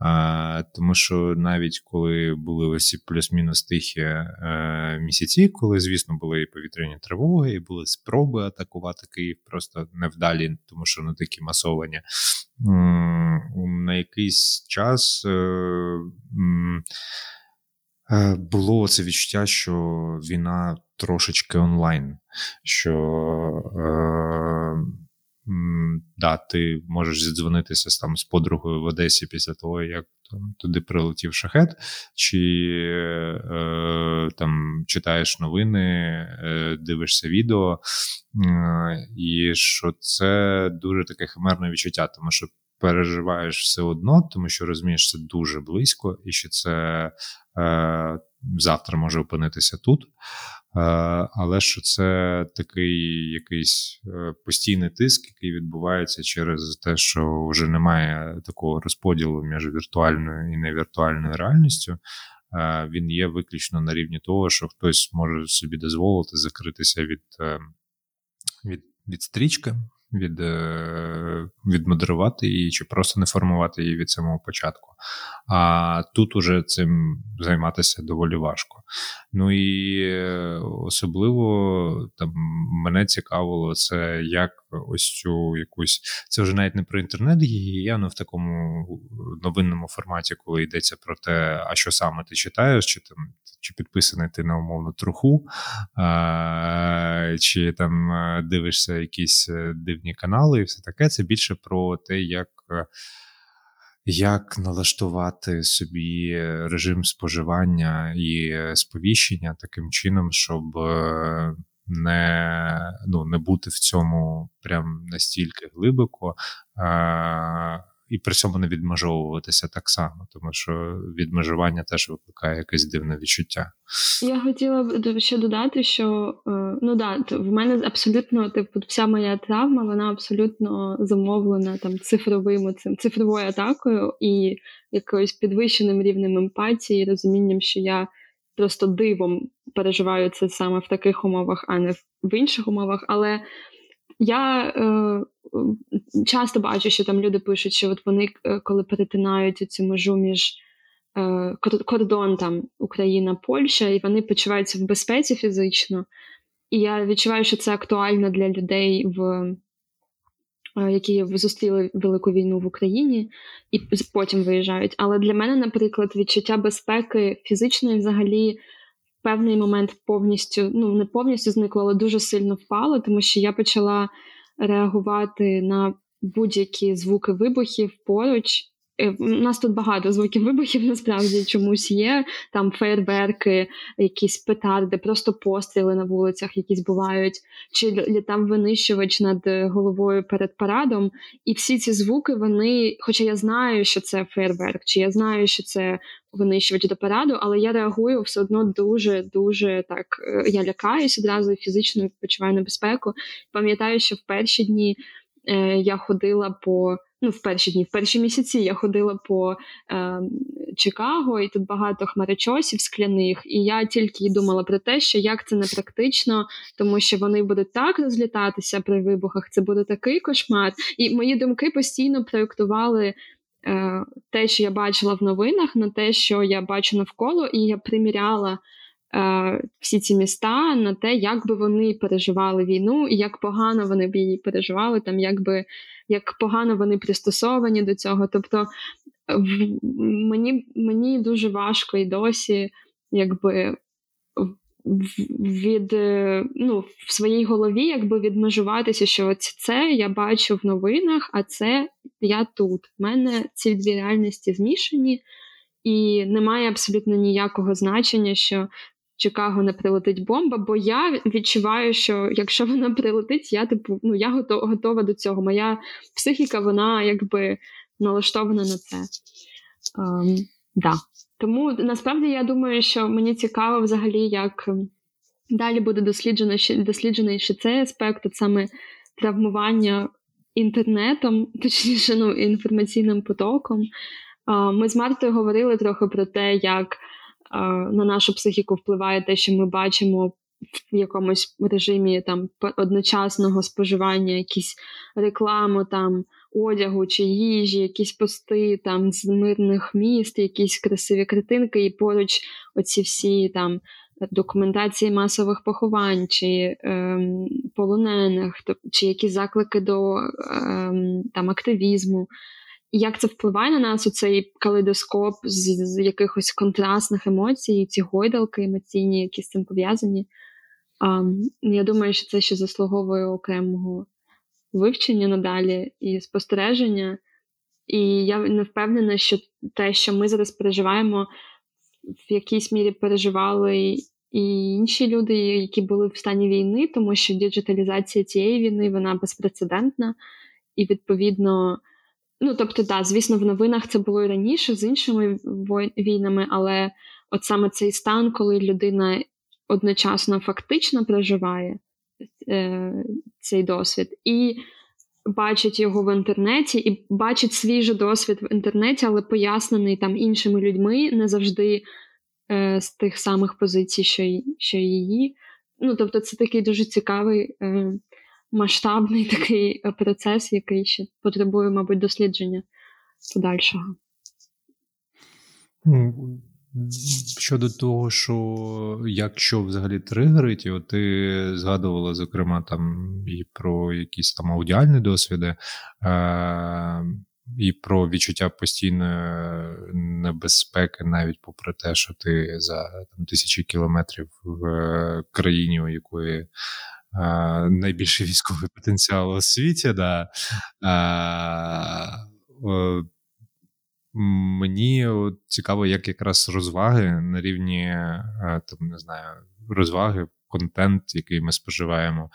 А, Тому що навіть коли були ось плюс-мінус тихі е, місяці, коли, звісно, були і повітряні тривоги, і були спроби атакувати Київ, просто невдалі, тому що не такі масовані. На якийсь час. Е, Е, було це відчуття, що війна трошечки онлайн. Що е, да, ти можеш зідзвонитися з там з подругою в Одесі після того, як там туди прилетів шахет, чи е, там читаєш новини, е, дивишся відео, е, і що це дуже таке химерне відчуття, тому що переживаєш все одно, тому що розумієш, це дуже близько, і що це е, завтра може опинитися тут. Е, але що це такий якийсь е, постійний тиск, який відбувається через те, що вже немає такого розподілу між віртуальною і невіртуальною реальністю. Е, він є виключно на рівні того, що хтось може собі дозволити закритися від, від, від стрічки від, е, відмодерувати її чи просто не формувати її від самого початку. А тут уже цим займатися доволі важко. Ну і е, особливо там мене цікавило це як ось цю якусь. Це вже навіть не про інтернет гігієну в такому новинному форматі, коли йдеться про те, а що саме ти читаєш, чи там чи підписаний ти на умовну труху, а, чи там е, дивишся якісь е, дивні канали, і все таке. Це більше про те, як. Е, як налаштувати собі режим споживання і сповіщення таким чином, щоб не ну, не бути в цьому прям настільки глибоко, і при цьому не відмежовуватися так само, тому що відмежування теж викликає якесь дивне відчуття. Я хотіла б ще додати, що е, ну да, в мене абсолютно типу вся моя травма, вона абсолютно замовлена там цифровим цим цифровою атакою і якоюсь підвищеним рівнем емпатії, розумінням, що я просто дивом переживаю це саме в таких умовах, а не в інших умовах. Але я е, часто бачу, що там люди пишуть, що от вони, е, коли перетинають цю межу між е, кордон там Україна, Польща, і вони почуваються в безпеці фізично. І я відчуваю, що це актуально для людей, в, е, які зустріли велику війну в Україні і потім виїжджають. Але для мене, наприклад, відчуття безпеки фізичної взагалі певний момент повністю, ну не повністю зникло, але дуже сильно впало, тому що я почала реагувати на будь-які звуки вибухів поруч. Е, у нас тут багато звуків вибухів *laughs* насправді чомусь є. Там фейерверки, якісь петарди, просто постріли на вулицях, якісь бувають, чи літав винищувач над головою перед парадом. І всі ці звуки, вони, хоча я знаю, що це фейерверк, чи я знаю, що це винищувач до параду, але я реагую все одно дуже дуже так. Е, я лякаюсь одразу фізично відпочиваю небезпеку. Пам'ятаю, що в перші дні е, я ходила по ну, в перші дні, в перші місяці я ходила по е, Чикаго, і тут багато хмарочосів скляних, і я тільки думала про те, що як це не практично, тому що вони будуть так розлітатися при вибухах, це буде такий кошмар. І мої думки постійно проєктували. Е, те, що я бачила в новинах, на те, що я бачу навколо, і я приміряла е, всі ці міста на те, як би вони переживали війну, і як погано вони б її переживали, там як би як погано вони пристосовані до цього. Тобто в, мені, мені дуже важко і досі, якби. Від ну, в своїй голові якби відмежуватися, що це я бачу в новинах, а це я тут. У мене ці дві реальності змішані, і немає абсолютно ніякого значення, що Чикаго не прилетить бомба, бо я відчуваю, що якщо вона прилетить, я типу ну я готова до цього. Моя психіка, вона якби налаштована на це. Um, да. Тому насправді я думаю, що мені цікаво взагалі, як далі буде досліджено досліджений ще цей аспект, от саме травмування інтернетом, *laughs* точніше, ну, інформаційним потоком. Ми з Мартою говорили трохи про те, як на нашу психіку впливає те, що ми бачимо в якомусь режимі там одночасного споживання, якісь рекламу там одягу чи їжі, якісь пости там з мирних міст, якісь красиві картинки, і поруч оці всі там. Документації масових поховань чи ем, полонених, чи якісь заклики до ем, там активізму як це впливає на нас у цей калейдоскоп з, з якихось контрастних емоцій, ці гойдалки емоційні, які з цим пов'язані. Um, я думаю, що це ще заслуговує окремого вивчення надалі і спостереження. І я не впевнена, що те, що ми зараз переживаємо, в якійсь мірі переживали і інші люди, які були в стані війни, тому що діджиталізація цієї війни вона безпрецедентна, і відповідно Ну, тобто, да, звісно, в новинах це було і раніше з іншими війнами, але от саме цей стан, коли людина одночасно фактично проживає цей досвід, і бачить його в інтернеті, і бачить свій же досвід в інтернеті, але пояснений там іншими людьми, не завжди е, з тих самих позицій, що що її. Ну, тобто, це такий дуже цікавий. Е, масштабний *laughs* такий е, процес, який ще потребує, мабуть, дослідження подальшого. Щодо того, що якщо взагалі тригерить, от ти згадувала, зокрема, там і про якісь там аудіальні досвіди, е- і про відчуття постійної небезпеки, навіть попри те, що ти за там, тисячі кілометрів в е, країні, у якої найбільший військовий потенціал у світі. Да. Мені цікаво, як якраз розваги на рівні там, не знаю, розваги, контент, який ми споживаємо,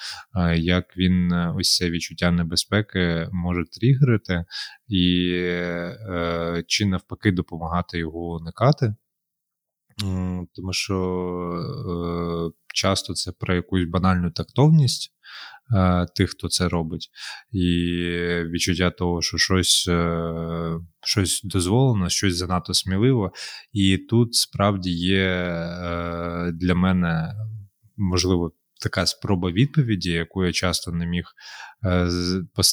як він ось це відчуття небезпеки може тригерити, і е, чи навпаки допомагати його уникати. Тому що е, часто це про якусь банальну тактовність е, тих, хто це робить, і відчуття того, що щось е, щось дозволено, щось занадто сміливо. І тут справді є для мене можливо така спроба відповіді, яку я часто не міг е,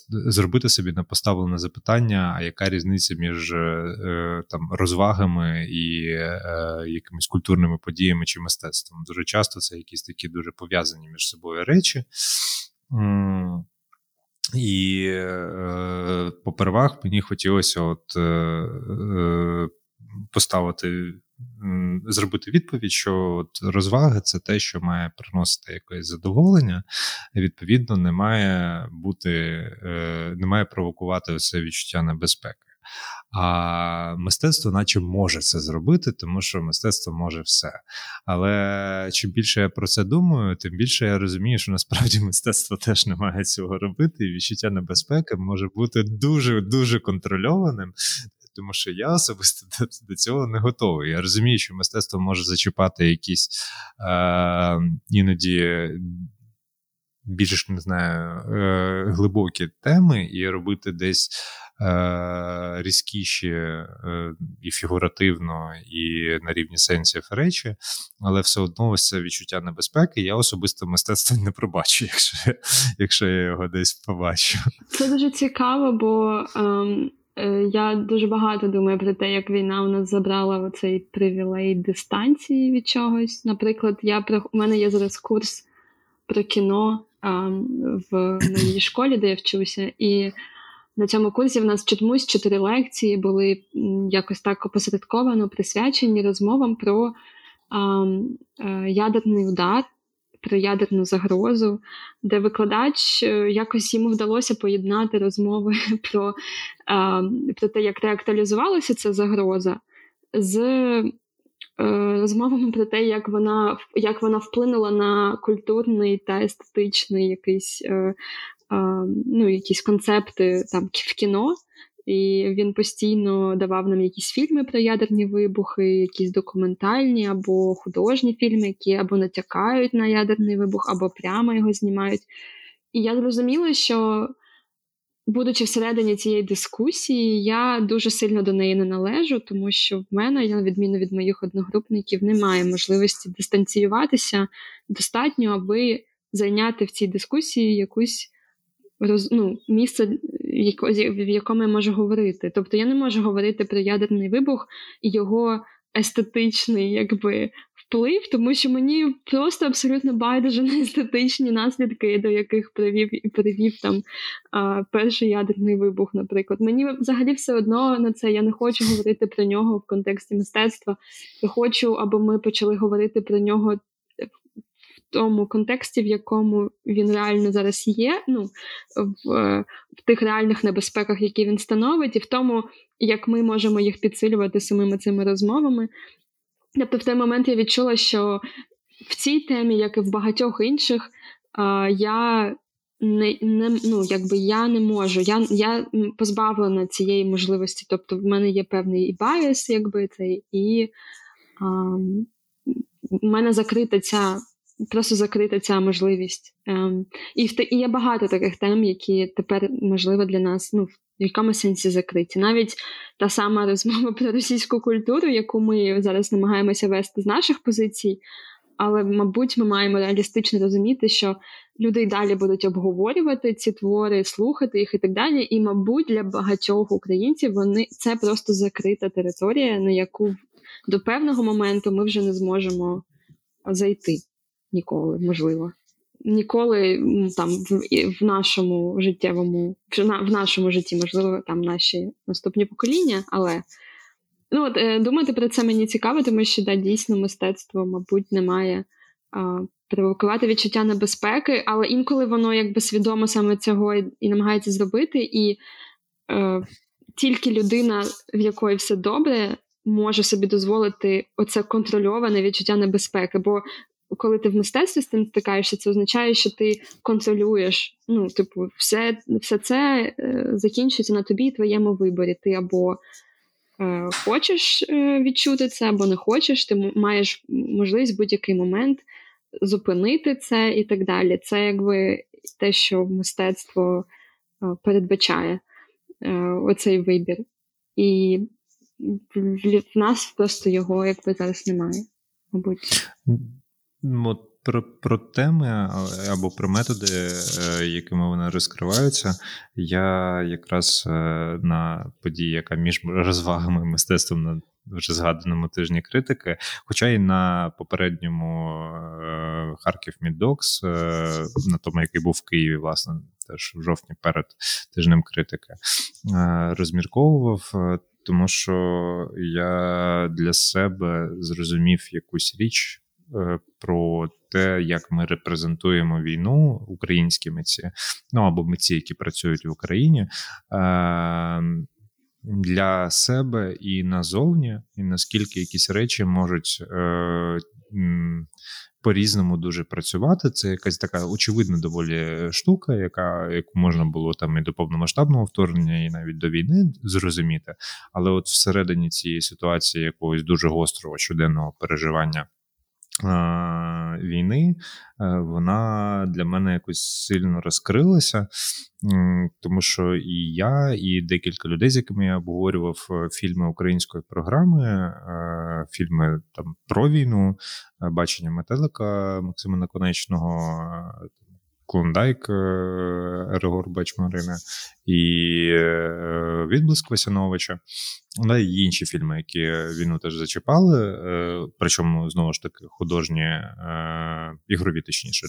зробити собі на поставлене запитання: а яка різниця між е, там розвагами і е, якимись культурними подіями чи мистецтвом? Дуже часто це якісь такі дуже пов'язані між собою речі. І е, попервах мені хотілося от е, поставити зробити відповідь, що от розваги це те, що має приносити якесь задоволення, відповідно не має бути, е, не має провокувати це відчуття небезпеки. А мистецтво, наче може це зробити, тому що мистецтво може все. Але чим більше я про це думаю, тим більше я розумію, що насправді мистецтво теж не має цього робити, і відчуття небезпеки може бути дуже дуже контрольованим тому що я особисто до, до цього не готовий. Я розумію, що мистецтво може зачіпати якісь е, іноді. Більш не знаю, е, глибокі теми і робити десь е, різкіші е, і фігуративно, і на рівні сенсів речі, але все одно ось це відчуття небезпеки. Я особисто мистецтво не пробачу, *laughs* якщо якщо я його десь побачу. Це дуже цікаво, бо. Ем... Е, я дуже багато думаю про те, як війна у нас забрала цей привілей дистанції від чогось. Наприклад, я про у мене є зараз курс про кіно а, в моїй *coughs* школі, де я вчуся, і на цьому курсі в нас чомусь чотири лекції були якось так опосередковано присвячені розмовам про а, а, е, ядерний удар про ядерну загрозу, де викладач е, якось йому вдалося поєднати розмови *laughs* про, про те, як реактуалізувалася ця загроза, з е, розмовами про те, як вона як вона вплинула на культурний та естетичний якийсь, е, ну, якісь концепти там в кіно. І він постійно давав нам якісь фільми про ядерні вибухи, якісь документальні або художні фільми, які або натякають на ядерний вибух, або прямо його знімають. І я зрозуміла, що, будучи всередині цієї дискусії, я дуже сильно до неї не належу, тому що в мене, на відміну від моїх одногрупників, немає можливості дистанціюватися достатньо, аби зайняти в цій дискусії якусь роз, ну, місце, в якому я можу говорити. Тобто я не можу говорити про ядерний вибух і його естетичний якби, вплив, тому що мені просто абсолютно байдуже на естетичні наслідки, до яких привів і привів там перший ядерний вибух, наприклад. Мені взагалі все одно на це я не хочу говорити про нього в контексті мистецтва. Я хочу, аби ми почали говорити про нього тому контексті, в якому він реально зараз є, ну в, в тих реальних небезпеках, які він становить, і в тому, як ми можемо їх підсилювати самими цими розмовами. Тобто, в той момент я відчула, що в цій темі, як і в багатьох інших, я не не ну, якби я не можу. Я я позбавлена цієї можливості. Тобто, в мене є певний і bias, якби цей, і а, в мене закрита ця просто закрита ця можливість. Ем, І в і є багато таких тем, які тепер можливо для нас ну, в якомусь сенсі закриті. Навіть та сама розмова про російську культуру, яку ми зараз намагаємося вести з наших позицій. Але, мабуть, ми маємо реалістично розуміти, що люди й далі будуть обговорювати ці твори, слухати їх і так далі. І, мабуть, для багатьох українців вони це просто закрита територія, на яку до певного моменту ми вже не зможемо зайти ніколи, можливо. Ніколи там в, в нашому життєвому, в нашому житті, можливо, там наші наступні покоління, але ну от е, думати про це мені цікаво, тому що да, дійсно мистецтво, мабуть, не має а, провокувати відчуття небезпеки, але інколи воно якби свідомо саме цього і, і намагається зробити, і е, тільки людина, в якої все добре, може собі дозволити оце контрольоване відчуття небезпеки. Бо коли ти в мистецтві з тим стикаєшся, це означає, що ти контролюєш. Ну, типу, все все це е, закінчується на тобі і твоєму виборі. Ти або е, хочеш е, відчути це, або не хочеш, ти маєш можливість в будь-який момент зупинити це і так далі. Це якби те, що мистецтво е, передбачає е, оцей вибір. І в нас просто його якби зараз немає, мабуть. От про про теми або про методи, е, якими вони розкриваються, я якраз е, на події, яка між розвагами і мистецтвом на вже згаданому тижні критики, хоча й на попередньому е, Харків Мідокс, на тому, який був в Києві, власне, теж в жовтні перед тижнем критики, розмірковував. Тому що я для себе зрозумів якусь річ, про те, як ми репрезентуємо війну українські митці, ну або митці, які працюють в Україні. Е, для себе і назовні, і наскільки якісь речі можуть е, по-різному дуже працювати. Це якась така очевидна доволі штука, яка яку можна було там і до повномасштабного вторгнення, і навіть до війни зрозуміти. Але от всередині цієї ситуації якогось дуже гострого щоденного переживання війни, е, вона для мене якось сильно розкрилася, тому що і я, і декілька людей, з якими я обговорював е, фільми української програми, е, фільми там про війну, бачення метелика Максима Наконечного. Клондайк Ерегор Бачмарина і відблиск Васяновича. Але і інші фільми, які війну теж зачіпали. Е, причому знову ж таки художні е, ігрові, точніше,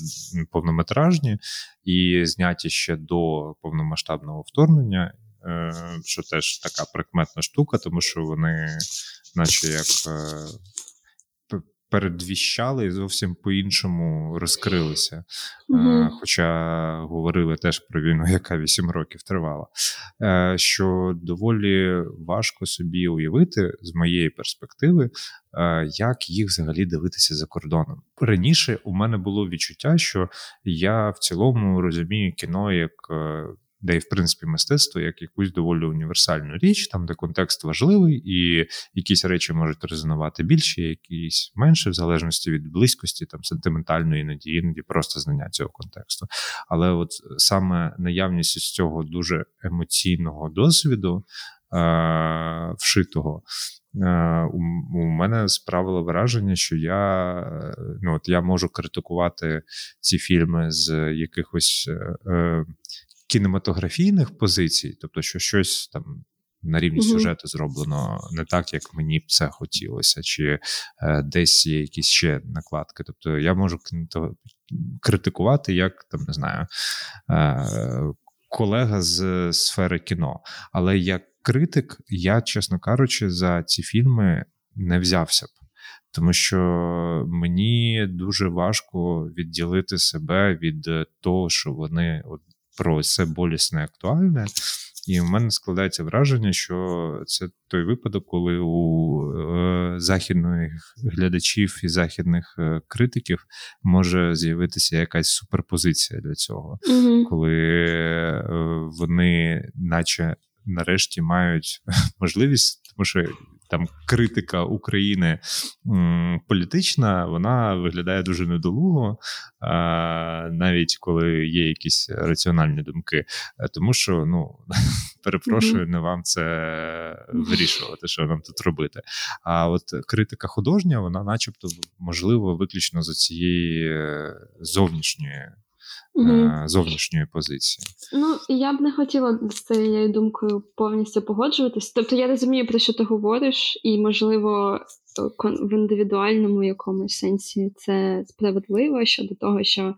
повнометражні, і зняті ще до повномасштабного вторгнення, е, що теж така прикметна штука, тому що вони, наче як передвіщали і зовсім по-іншому розкрилися. Mm-hmm. Хоча говорили теж про війну, яка 8 років тривала. Е, що доволі важко собі уявити з моєї перспективи, е, як їх взагалі дивитися за кордоном. Раніше у мене було відчуття, що я в цілому розумію кіно як де і в принципі мистецтво як якусь доволі універсальну річ, там де контекст важливий, і якісь речі можуть резонувати більше, якісь менше, в залежності від близькості, там сентиментальної іноді, іноді просто знання цього контексту. Але от саме наявність з цього дуже емоційного досвіду. Е, вшитого. Е, у мене справило враження, що я ну, от я можу критикувати ці фільми з якихось е, кінематографійних позицій, тобто, що щось там. На рівні uh-huh. сюжету зроблено не так, як мені б це хотілося, чи е, десь є якісь ще накладки. Тобто я можу критикувати, як там не знаю, е, колега з сфери кіно. Але як критик, я, чесно кажучи, за ці фільми не взявся б. Тому що мені дуже важко відділити себе від того, що вони от про все болісне актуальне. І в мене складається враження, що це той випадок, коли у е, західних глядачів і західних е, критиків може з'явитися якась суперпозиція для цього, mm коли е, вони, наче нарешті, мають *laughs* можливість, тому що там критика України м, політична, вона виглядає дуже недолуго, а, навіть коли є якісь раціональні думки. Е, тому що, ну *laughs* перепрошую, не вам це *laughs* вирішувати, що нам тут робити. А от критика художня, вона, начебто, можливо, виключно за цієї е, зовнішньої угу. зовнішньої позиції. Ну я б не хотіла з цією думкою повністю погоджуватись. Тобто я розумію, про що ти говориш, і можливо в індивідуальному якомусь сенсі це справедливо щодо того, що.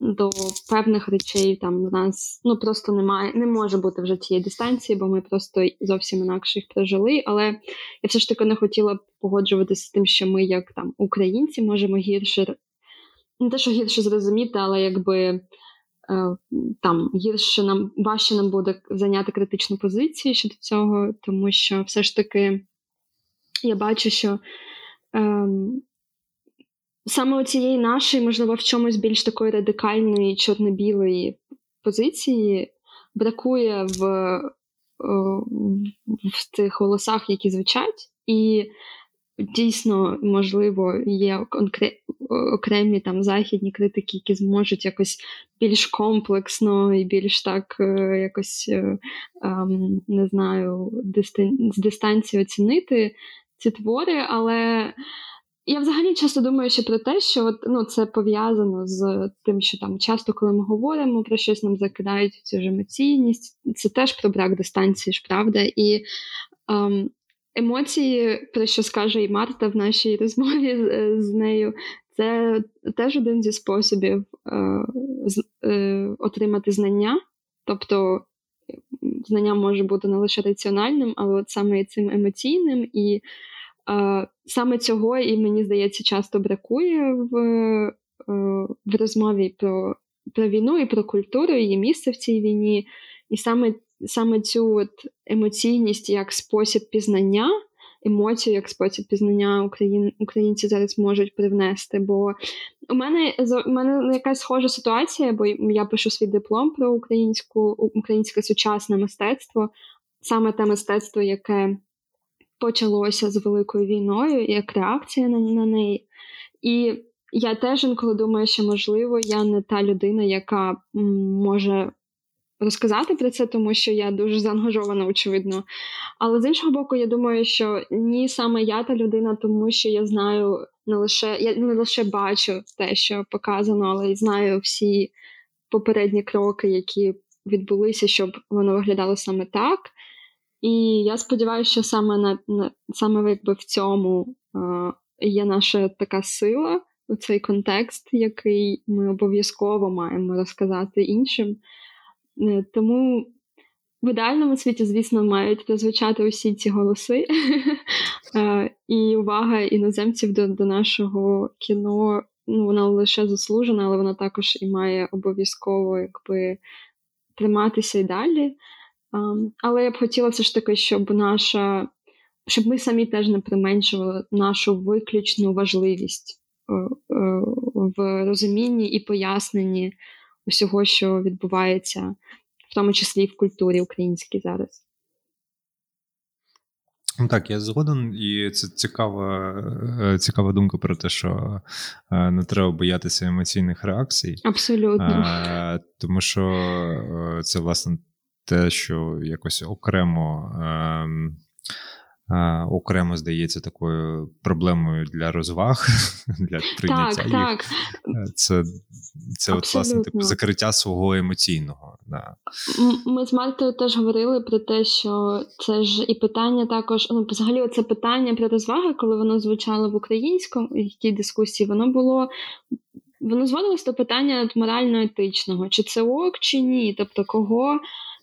До певних речей там в нас ну просто немає, не може бути вже тієї дистанції, бо ми просто зовсім інакше їх прожили. Але я все ж таки не хотіла погоджуватися з тим, що ми, як там українці, можемо гірше не те, що гірше зрозуміти, але якби е, там гірше нам важче нам буде зайняти критичну позицію щодо цього, тому що все ж таки я бачу, що е, саме у цієї нашої, можливо, в чомусь більш такої радикальної чорно-білої позиції бракує в, е, в тих голосах, які звучать. І дійсно, можливо, є окремі там західні критики, які зможуть якось більш комплексно і більш так е, якось е, ем, не знаю, з дистанції оцінити ці твори, але. Я взагалі часто думаю ще про те, що от, ну, це пов'язано з тим, що там часто, коли ми говоримо про щось, нам закидають цю ж емоційність. Це теж про брак дистанції, ж правда. І ем, Емоції, про що скаже і Марта в нашій розмові з, е, з нею, це теж один зі способів е, е, отримати знання. Тобто знання може бути не лише раціональним, але от саме цим емоційним. І саме цього, і мені здається, часто бракує в в розмові про, про війну і про культуру, її місце в цій війні. І саме саме цю от емоційність як спосіб пізнання, емоцію як спосіб пізнання Україн, українці зараз можуть привнести. Бо у мене у мене якась схожа ситуація, бо я пишу свій диплом про українську українське сучасне мистецтво, саме те мистецтво, яке почалося з великою війною, як реакція на, на неї. І я теж інколи думаю, що можливо я не та людина, яка може розказати про це, тому що я дуже заангажована, очевидно. Але з іншого боку, я думаю, що ні, саме я та людина, тому що я знаю не лише я не лише бачу те, що показано, але й знаю всі попередні кроки, які відбулися, щоб воно виглядало саме так. І я сподіваюся, що саме на, на саме якби в цьому е, є наша така сила, у цей контекст, який ми обов'язково маємо розказати іншим. Е, тому в ідеальному світі, звісно, мають прозвучати усі ці голоси, *laughs* е, і увага іноземців до, до нашого кіно. Ну, вона лише заслужена, але вона також і має обов'язково якби триматися і далі. Um, але я б хотіла все ж таки, щоб наша, щоб ми самі теж не применшували нашу виключну важливість в розумінні і поясненні усього, що відбувається, в тому числі і в культурі українській зараз. Ну, так, я згоден, і це цікава е, цікава думка про те, що е, не треба боятися емоційних реакцій. Абсолютно. Тому що е, це, власне, те, що якось окремо ем, окремо здається такою проблемою для розваг, *laughs* для прийняття. Так, їх. так. Це це от, власне типу, закриття свого емоційного. Да. Ми з Мартою теж говорили про те, що це ж і питання також, ну, взагалі, це питання про розваги, коли воно звучало в українському в тій дискусії, воно було. Воно зводилось до питання морально-етичного, чи це ок, чи ні. Тобто, кого Е,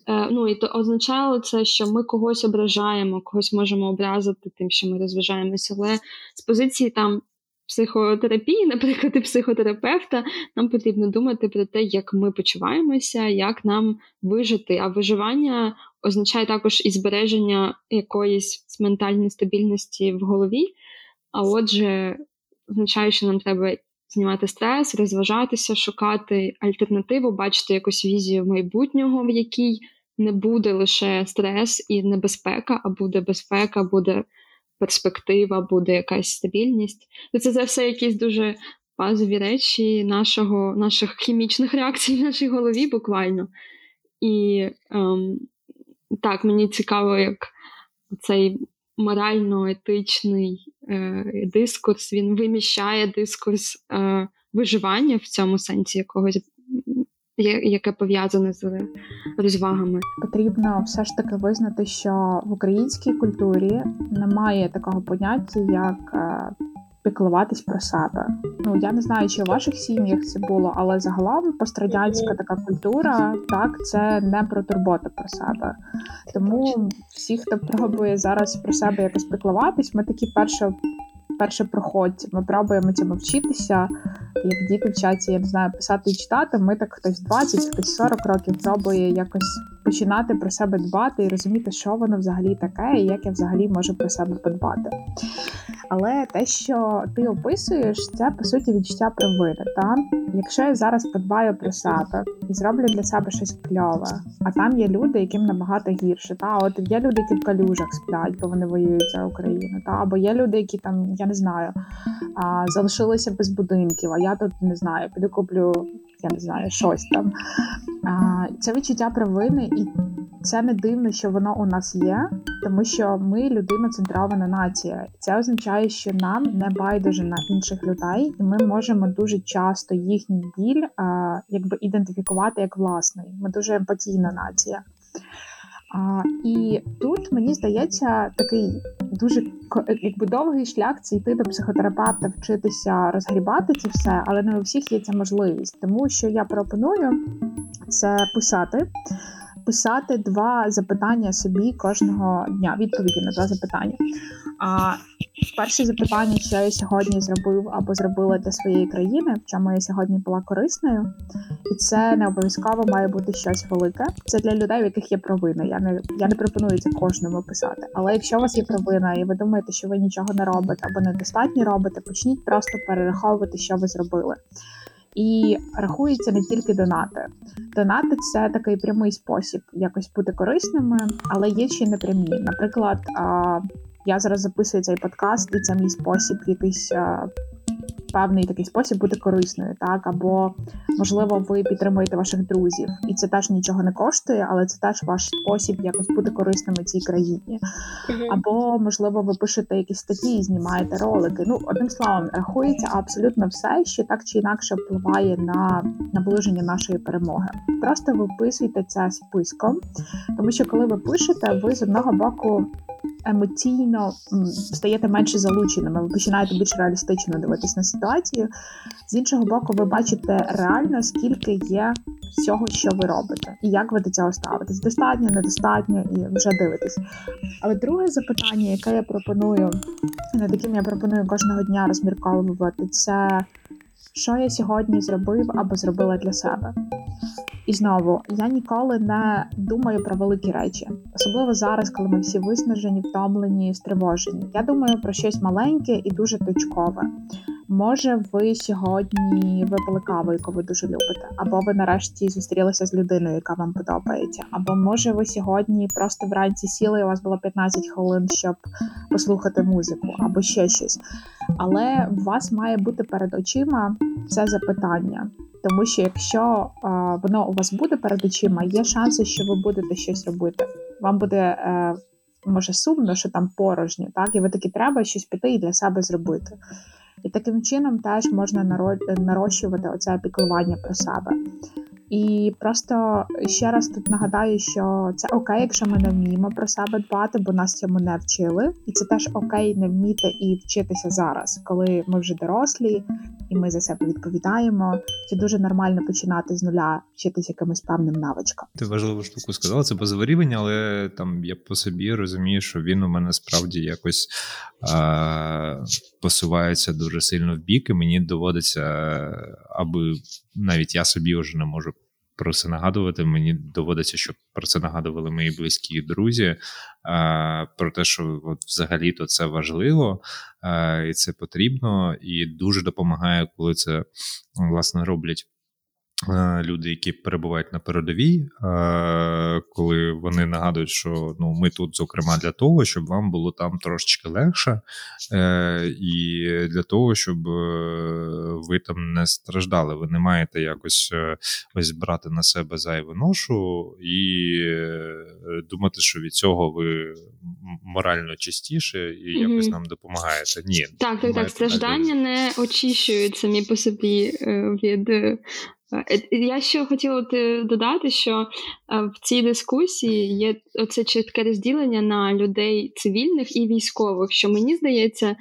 ну і то означало це, що ми когось ображаємо, когось можемо образити тим, що ми розважаємося. Але з позиції там психотерапії, *laughs* наприклад, і психотерапевта, нам потрібно думати про те, як ми почуваємося, як нам вижити. А виживання означає також і збереження якоїсь ментальної стабільності в голові. А отже, означає, що нам треба. Знімати стрес, розважатися, шукати альтернативу, бачити якусь візію майбутнього, в якій не буде лише стрес і небезпека, а буде безпека, буде перспектива, буде якась стабільність. То це все якісь дуже базові речі нашого, наших хімічних реакцій в нашій голові буквально. І ем, так, мені цікаво, як цей морально-етичний дискурс він виміщає дискурс е, виживання в цьому сенсі якогось яке пов'язане з розвагами. Потрібно все ж таки визнати, що в українській культурі немає такого поняття, як е, піклуватись про себе. Ну я не знаю, чи у ваших сім'ях це було, але загалом пострадянська така культура, так це не про турботу про себе. Тому всі, хто пробує зараз про себе якось піклуватись, ми такі перше перше проходці. Ми пробуємо цьому вчитися. Як діти вчаться, я не знаю, писати і читати. Ми так хтось 20, хтось 40 років пробує якось починати про себе дбати і розуміти, що воно взагалі таке, і як я взагалі можу про себе подбати. Але те, що ти описуєш, це по суті відчуття провини. Та якщо я зараз подбаю про себе і зроблю для себе щось кльове, а там є люди, яким набагато гірше. Та от є люди, які в калюжах сплять, бо вони воюють за Україну. Та або є люди, які там я не знаю, а, залишилися без будинків. А я тут не знаю, піду куплю я не знаю, щось там. А, Це відчуття провини, і це не дивно, що воно у нас є, тому що ми людиноцентрована нація. Це означає, що нам не байдуже на інших людей, і ми можемо дуже часто їхній біль а, якби ідентифікувати як власний. Ми дуже емпатійна нація. А, І тут мені здається такий дуже якби довгий шлях це йти до психотерапевта, вчитися розгрібати це все, але не у всіх є ця можливість. Тому що я пропоную це писати писати два запитання собі кожного дня, відповіді на два запитання. А перше запитання, що я сьогодні зробив або зробила для своєї країни, в чому я сьогодні була корисною, і це не обов'язково має бути щось велике. Це для людей, в яких є провина. Я не я не пропоную це кожному писати. Але якщо у вас є провина, і ви думаєте, що ви нічого не робите або недостатньо робите, почніть просто перераховувати, що ви зробили. І рахуються не тільки донати. Донати це такий прямий спосіб якось бути корисними, але є ще непрямі. Наприклад, я зараз записую цей подкаст, і це мій спосіб якийсь певний такий спосіб бути корисною, так або можливо ви підтримуєте ваших друзів, і це теж нічого не коштує, але це теж ваш спосіб якось бути корисними цій країні. Або можливо ви пишете якісь статті, знімаєте ролики. Ну одним словом, рахується абсолютно все, що так чи інакше впливає на наближення нашої перемоги. Просто виписуйте це списком, тому що коли ви пишете, ви з одного боку емоційно стаєте менше залученими, ви починаєте більш реалістично дивитись на ситуацію. З іншого боку, ви бачите реально, скільки є всього, що ви робите, і як ви до цього ставитесь. Достатньо, недостатньо, і вже дивитесь. Але друге запитання, яке я пропоную, над яким я пропоную кожного дня розмірковувати, це що я сьогодні зробив або зробила для себе. І знову я ніколи не думаю про великі речі, особливо зараз, коли ми всі виснажені, втомлені, стривожені. Я думаю про щось маленьке і дуже точкове. Може, ви сьогодні випили каву, яку ви дуже любите, або ви нарешті зустрілися з людиною, яка вам подобається, або може ви сьогодні просто вранці сіли, і у вас було 15 хвилин, щоб послухати музику, або ще щось. Але у вас має бути перед очима це запитання. Тому що якщо а, воно у вас буде перед очима, є шанси, що ви будете щось робити. Вам буде е, може сумно, що там порожньо, так і ви таки треба щось піти і для себе зробити. І таким чином теж можна нарощувати оце піклування про себе. І просто ще раз тут нагадаю, що це окей, якщо ми не вміємо про себе дбати, бо нас цьому не вчили, і це теж окей не вміти і вчитися зараз, коли ми вже дорослі і ми за себе відповідаємо. Це дуже нормально починати з нуля, вчитися якимось певним навичкам. Ти важливу штуку сказала, це позаварівання, але там я по собі розумію, що він у мене справді якось а, посувається дуже сильно в бік, і мені доводиться, аби навіть я собі вже не можу про це нагадувати. Мені доводиться, щоб про це нагадували мої близькі друзі. Про те, що от взагалі-то це важливо і це потрібно, і дуже допомагає, коли це власне роблять Е, люди, які перебувають на передовій, е, коли вони нагадують, що ну ми тут, зокрема, для того, щоб вам було там трошечки легше, е, і для того, щоб ви там не страждали. Ви не маєте якось ось брати на себе зайву ношу і думати, що від цього ви морально чистіше і якось нам допомагаєте. Ні, так, так, так. Страждання не очищують самі по собі від Е, я ще хотіла додати, що е, в цій дискусії є оце чітке розділення на людей цивільних і військових, що мені здається.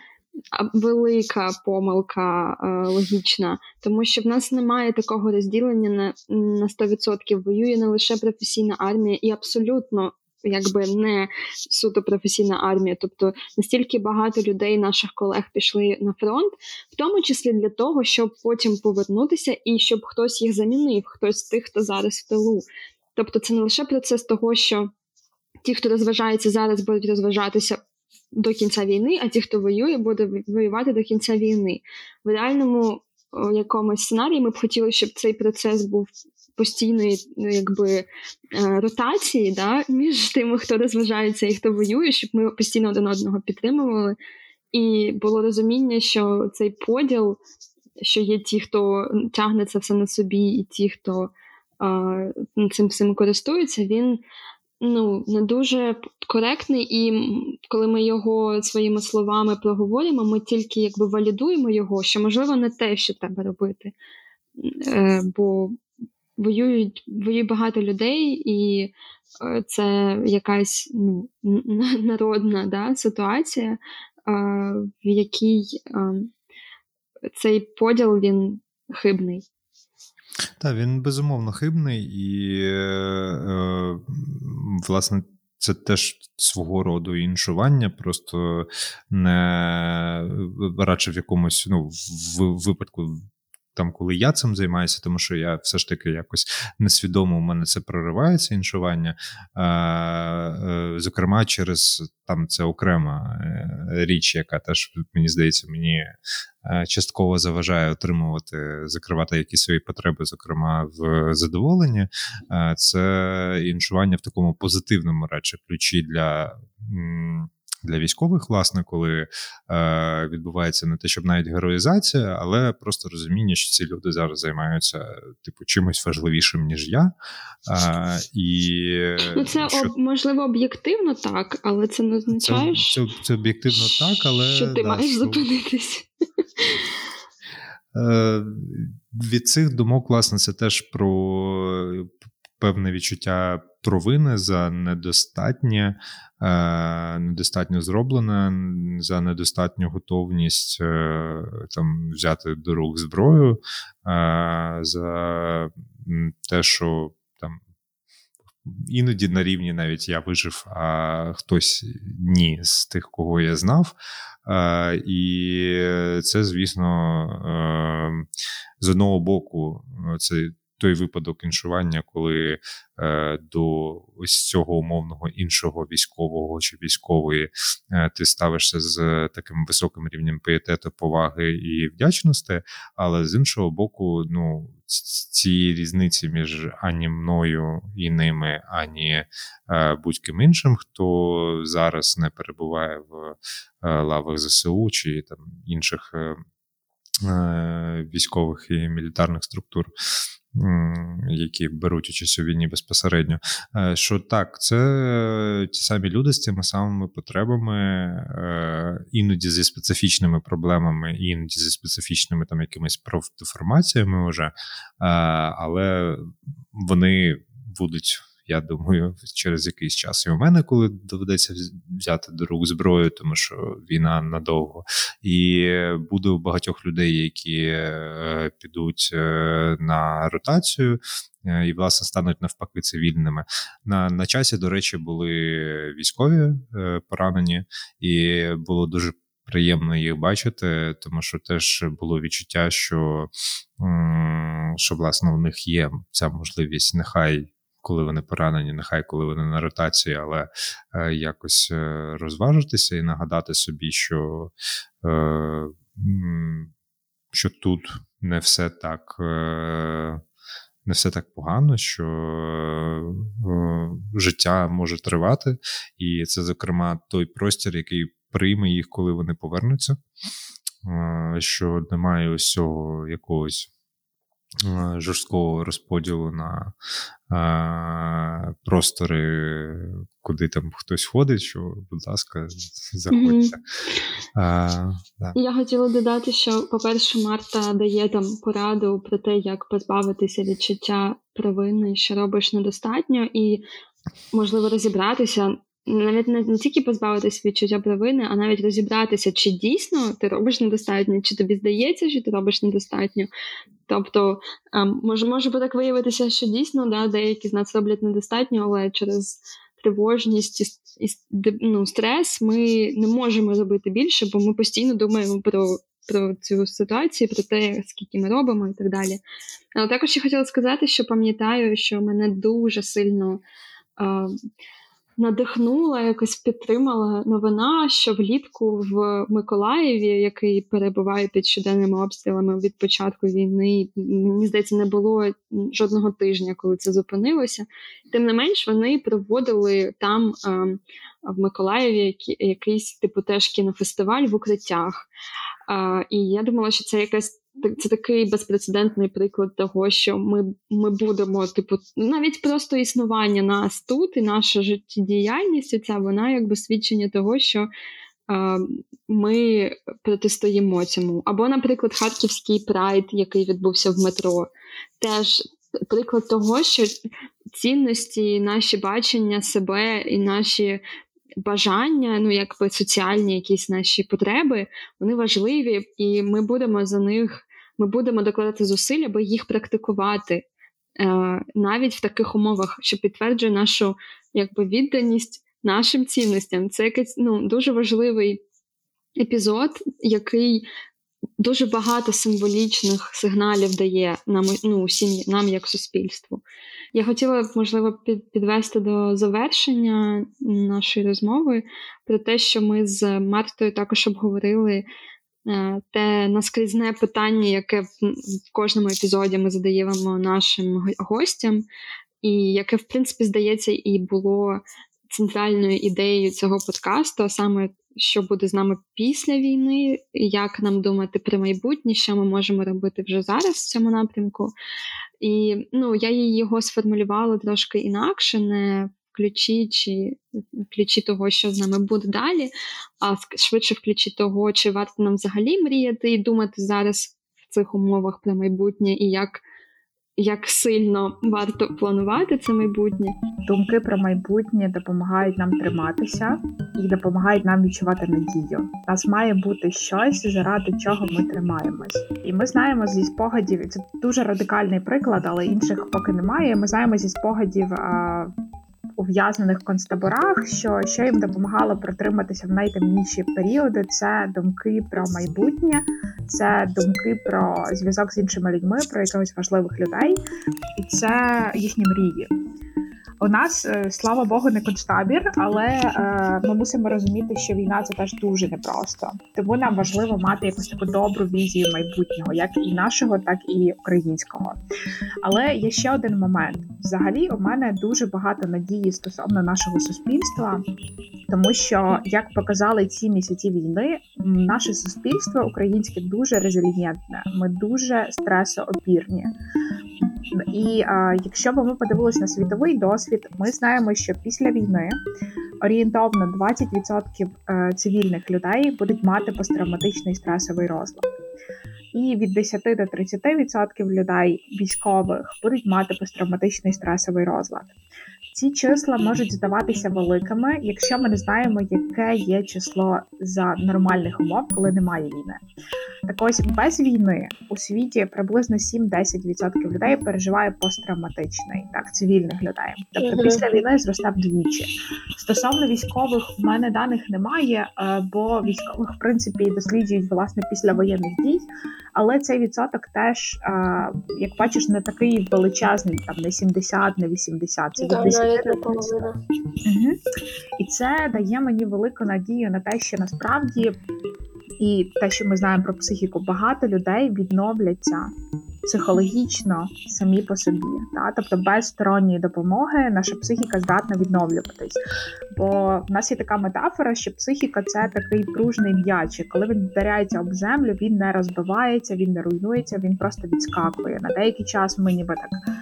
Велика помилка е, логічна, тому що в нас немає такого розділення на на 100%. Воює не лише професійна армія, і абсолютно якби не суто професійна армія. Тобто настільки багато людей, наших колег, пішли на фронт, в тому числі для того, щоб потім повернутися і щоб хтось їх замінив, хтось тих, хто зараз в тилу. Тобто, це не лише процес того, що ті, хто розважається зараз, будуть розважатися. До кінця війни, а ті, хто воює, буде воювати до кінця війни. В реальному якомусь сценарії ми б хотіли, щоб цей процес був постійної ну, якби е, ротації да, між тими, хто розважається і хто воює, щоб ми постійно один одного підтримували. І було розуміння, що цей поділ, що є ті, хто тягне це все на собі, і ті, хто а, цим всім користується, він ну, не дуже коректний, і коли ми його своїми словами проговоримо, ми тільки якби валідуємо його, що можливо не те, що треба робити. Е, Бо воюють воює багато людей, і е, це якась ну, *laughs* народна да, ситуація, е, в якій е, цей поділ він хибний. Так, він безумовно хибний, і, власне, це теж свого роду іншування, просто не радше в якомусь ну, в випадку там, коли я цим займаюся, тому що я все ж таки якось несвідомо у мене це проривається іншування. Е, зокрема, через там це окрема е, річ, яка теж мені здається, мені е, частково заважає отримувати, закривати якісь свої потреби, зокрема в задоволенні. Це іншування в такому позитивному речі ключі для для військових, власне, коли е, відбувається не те, щоб навіть героїзація, але просто розуміння, що ці люди зараз займаються типу чимось важливішим ніж я. Е, і ну, це що... об, можливо об'єктивно так, але це не означає, це, це, це об'єктивно так, але що ти да, маєш що... зупинитись. Е, від цих думок, власне, це теж про певне відчуття провини за недостатнє, е, недостатньо зроблене, за недостатню готовність е, там взяти до рук зброю, за те, що там. Іноді на рівні навіть я вижив, а хтось ні з тих, кого я знав. І це, звісно, з одного боку, це той випадок іншування, коли е, до ось цього умовного іншого військового чи військової е, ти ставишся з таким високим рівнем пієтету, поваги і вдячності, але з іншого боку, ну. Ці різниці між ані мною і ними, ані е, будь-ким іншим, хто зараз не перебуває в е, лавах ЗСУ чи там інших е, е військових і мілітарних структур які беруть участь у війні безпосередньо. Е, що так, це ті самі люди з тими самими потребами, е, іноді зі специфічними проблемами, іноді зі специфічними там якимись профдеформаціями вже, е, але вони будуть я думаю, через якийсь час і у мене, коли доведеться взяти до рук зброю, тому що війна надовго, і буде у багатьох людей, які е, підуть е, на ротацію. Е, і, власне, стануть навпаки цивільними. На на часі, до речі, були військові е, поранені, і було дуже приємно їх бачити, тому що теж було відчуття, що, що власне у них є ця можливість, нехай коли вони поранені, нехай коли вони на ротації, але е, якось е, розважитися і нагадати собі, що е, що тут не все так. Не все так погано, що життя може тривати, і це, зокрема, той простір, який прийме їх, коли вони повернуться. Що немає ось цього якогось жорсткого розподілу на а, простори, куди там хтось ходить, що, будь ласка, *laughs* заходьте. Mm-hmm. А, да. Я хотіла додати, що, по-перше, Марта дає там пораду про те, як позбавитися відчуття провини, що робиш недостатньо, і можливо розібратися, навіть не, не тільки позбавитися відчуття провини, а навіть розібратися, чи дійсно ти робиш недостатньо, чи тобі здається, що ти робиш недостатньо. Тобто ем, може може так виявитися, що дійсно да, деякі з нас роблять недостатньо, але через тривожність і, ну, стрес ми не можемо робити більше, бо ми постійно думаємо про. Про цю ситуацію, про те, скільки ми робимо, і так далі. Але також я хотіла сказати, що пам'ятаю, що мене дуже сильно е, надихнула, якось підтримала новина, що влітку в Миколаєві, який перебуває під щоденними обстрілами від початку війни, мені здається, не було жодного тижня, коли це зупинилося. Тим не менш, вони проводили там е, в Миколаєві якийсь типу теж кінофестиваль в укриттях. Е, і я думала, що це якась це такий безпрецедентний приклад того, що ми ми будемо, типу, навіть просто існування нас тут і наша життєдіяльність, ця вона якби свідчення того, що ми протистоїмо цьому. Або, наприклад, Харківський прайд, який відбувся в метро, теж приклад того, що цінності, наші бачення себе і наші бажання, ну якби соціальні якісь наші потреби, вони важливі, і ми будемо за них, ми будемо докладати зусиль, аби їх практикувати е, навіть в таких умовах, що підтверджує нашу якби відданість нашим цінностям. Це якийсь ну, дуже важливий епізод, який. Дуже багато символічних сигналів дає нам ну, усім нам як суспільству. Я хотіла б, можливо, підвести до завершення нашої розмови про те, що ми з Мартою також обговорили е, те наскрізне питання, яке в кожному епізоді ми задаємо нашим гостям, і яке, в принципі, здається, і було центральною ідеєю цього подкасту, а саме що буде з нами після війни, як нам думати про майбутнє, що ми можемо робити вже зараз в цьому напрямку. І ну, я його сформулювала трошки інакше, не ключі чи в ключі того, що з нами буде далі, а швидше в ключі того, чи варто нам взагалі мріяти і думати зараз в цих умовах про майбутнє і як як сильно варто планувати це майбутнє. Думки про майбутнє допомагають нам триматися і допомагають нам відчувати надію. У Нас має бути щось, заради чого ми тримаємось. І ми знаємо зі спогадів, це дуже радикальний приклад, але інших поки немає. Ми знаємо зі спогадів ув'язнених концтаборах, що ще їм допомагало протриматися в найтемніші періоди. Це думки про майбутнє, це думки про зв'язок з іншими людьми, про якихось важливих людей, і це їхні мрії. У нас, е, слава Богу, не концтабір, але е, ми мусимо розуміти, що війна це теж дуже непросто. Тому нам важливо мати якусь таку добру візію майбутнього, як і нашого, так і українського. Але є ще один момент: взагалі, у мене дуже багато надії стосовно нашого суспільства, тому що, як показали ці місяці війни, наше суспільство українське дуже резилієнтне, ми дуже стресоопірні. І а, якщо б ми подивилися на світовий досвід, ми знаємо, що після війни орієнтовно 20% е, цивільних людей будуть мати посттравматичний стресовий розлад. І від 10 до 30% людей військових будуть мати посттравматичний стресовий розлад. Ці числа можуть здаватися великими, якщо ми не знаємо, яке є число за нормальних умов, коли немає війни. Так ось без війни у світі приблизно 7-10% людей переживає посттравматичний, так, цивільних людей. Тобто після війни зросте вдвічі. Стосовно військових, в мене даних немає, е, бо військових в принципі досліджують власне після воєнних дій. Але цей відсоток теж, е, як бачиш, не такий величезний, там не 70, не 80, це від 10 до 30. Угу. І це дає мені велику надію на те, що насправді і те, що ми знаємо про психіку, багато людей відновляться психологічно самі по собі. Та? Тобто без сторонньої допомоги наша психіка здатна відновлюватись. Бо в нас є така метафора, що психіка це такий пружний м'ячик. Коли він вдаряється об землю, він не розбивається, він не руйнується, він просто відскакує. На деякий час ми ніби так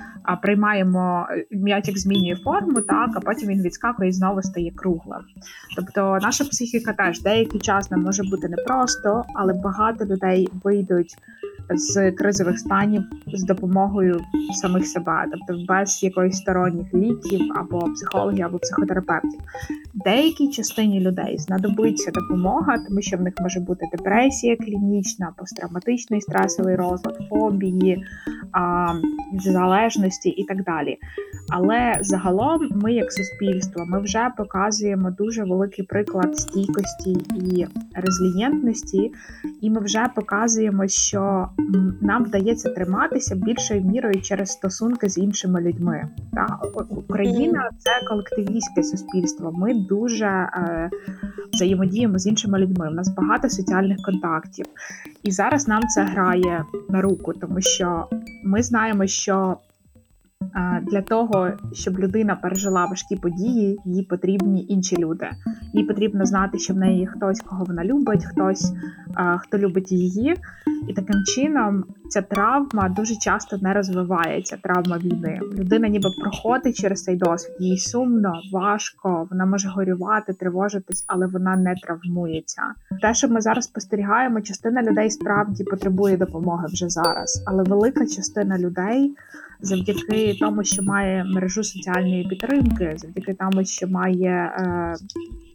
приймаємо м'ячик змінює форму, так а потім він відскакує і знову стає круглим. Тобто наша психіка теж деякий час нам може бути непросто, але багато людей вийдуть з кризових станів з допомогою самих себе, тобто без якоїсь сторонніх ліків або психологів, або психотерапевтів. Деякій частині людей знадобиться допомога, тому що в них може бути депресія клінічна, посттравматичний стресовий розлад, фобії, а, залежності і так далі. Але загалом, ми, як суспільство, ми вже показуємо дуже великий приклад стійкості і резилієнтності, і ми вже показуємо, що нам вдається триматися більшою мірою через стосунки з іншими людьми. Та Україна це колективістське суспільство. Ми дуже е, взаємодіємо з іншими людьми. У нас багато соціальних контактів, і зараз нам це грає на руку, тому що ми знаємо, що для того, щоб людина пережила важкі події, їй потрібні інші люди. Їй потрібно знати, що в неї хтось, кого вона любить, хтось хто любить її, і таким чином ця травма дуже часто не розвивається. Травма війни. Людина ніби проходить через цей досвід. Їй сумно, важко, вона може горювати, тривожитись, але вона не травмується. Те, що ми зараз спостерігаємо, частина людей справді потребує допомоги вже зараз, але велика частина людей завдяки тому, що має мережу соціальної підтримки, завдяки тому, що має е,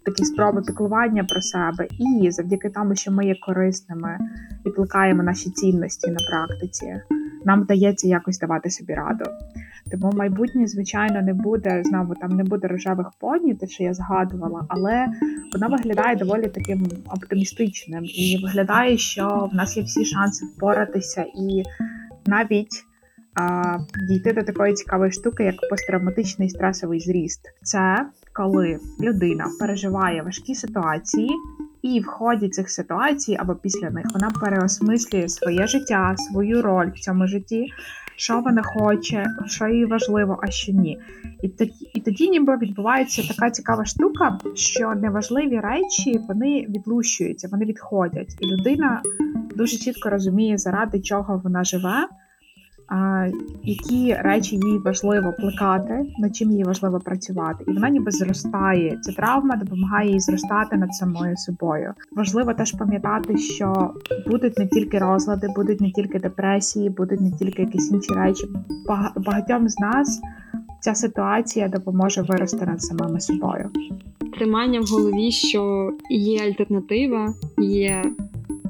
такі спроби піклування про себе, і завдяки тому, що ми є корисними і плекаємо наші цінності на практиці, нам вдається якось давати собі раду. Тому майбутнє, звичайно, не буде знову там не буде рожевих поні, те, що я згадувала, але воно виглядає доволі таким оптимістичним і виглядає, що в нас є всі шанси впоратися і навіть а, дійти до такої цікавої штуки, як посттравматичний стресовий зріст. Це коли людина переживає важкі ситуації, і в ході цих ситуацій або після них вона переосмислює своє життя, свою роль в цьому житті. що вона хоче, що їй важливо, а що ні. І тоді, і тоді ніби відбувається така цікава штука, що неважливі речі вони відлущуються, вони відходять, і людина дуже чітко розуміє, заради чого вона живе які речі їй важливо плекати, над чим їй важливо працювати, і вона ніби зростає. Ця травма допомагає їй зростати над самою собою. Важливо теж пам'ятати, що будуть не тільки розлади, будуть не тільки депресії, будуть не тільки якісь інші речі. Багатьом з нас ця ситуація допоможе вирости над самими собою. Тримання в голові, що є альтернатива, є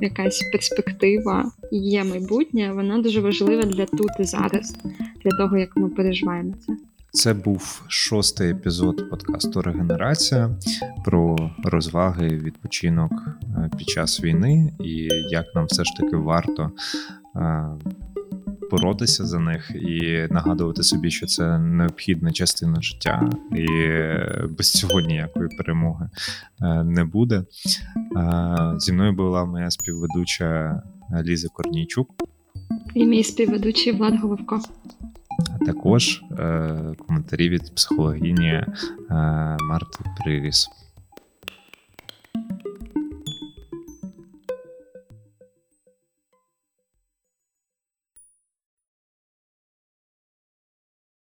якась перспектива, є майбутнє, вона дуже важлива для тут і зараз, для того, як ми переживаємо це. Це був шостий епізод подкасту Регенерація про розваги, відпочинок е, під час війни і як нам все ж таки варто е, боротися за них і нагадувати собі, що це необхідна частина життя, і без цього ніякої перемоги е, не буде. Зі мною була моя співведуча Ліза Корнійчук. І мій співведучий Влад Головко. А також е, коментарі від психологіні е, Марти Приріс.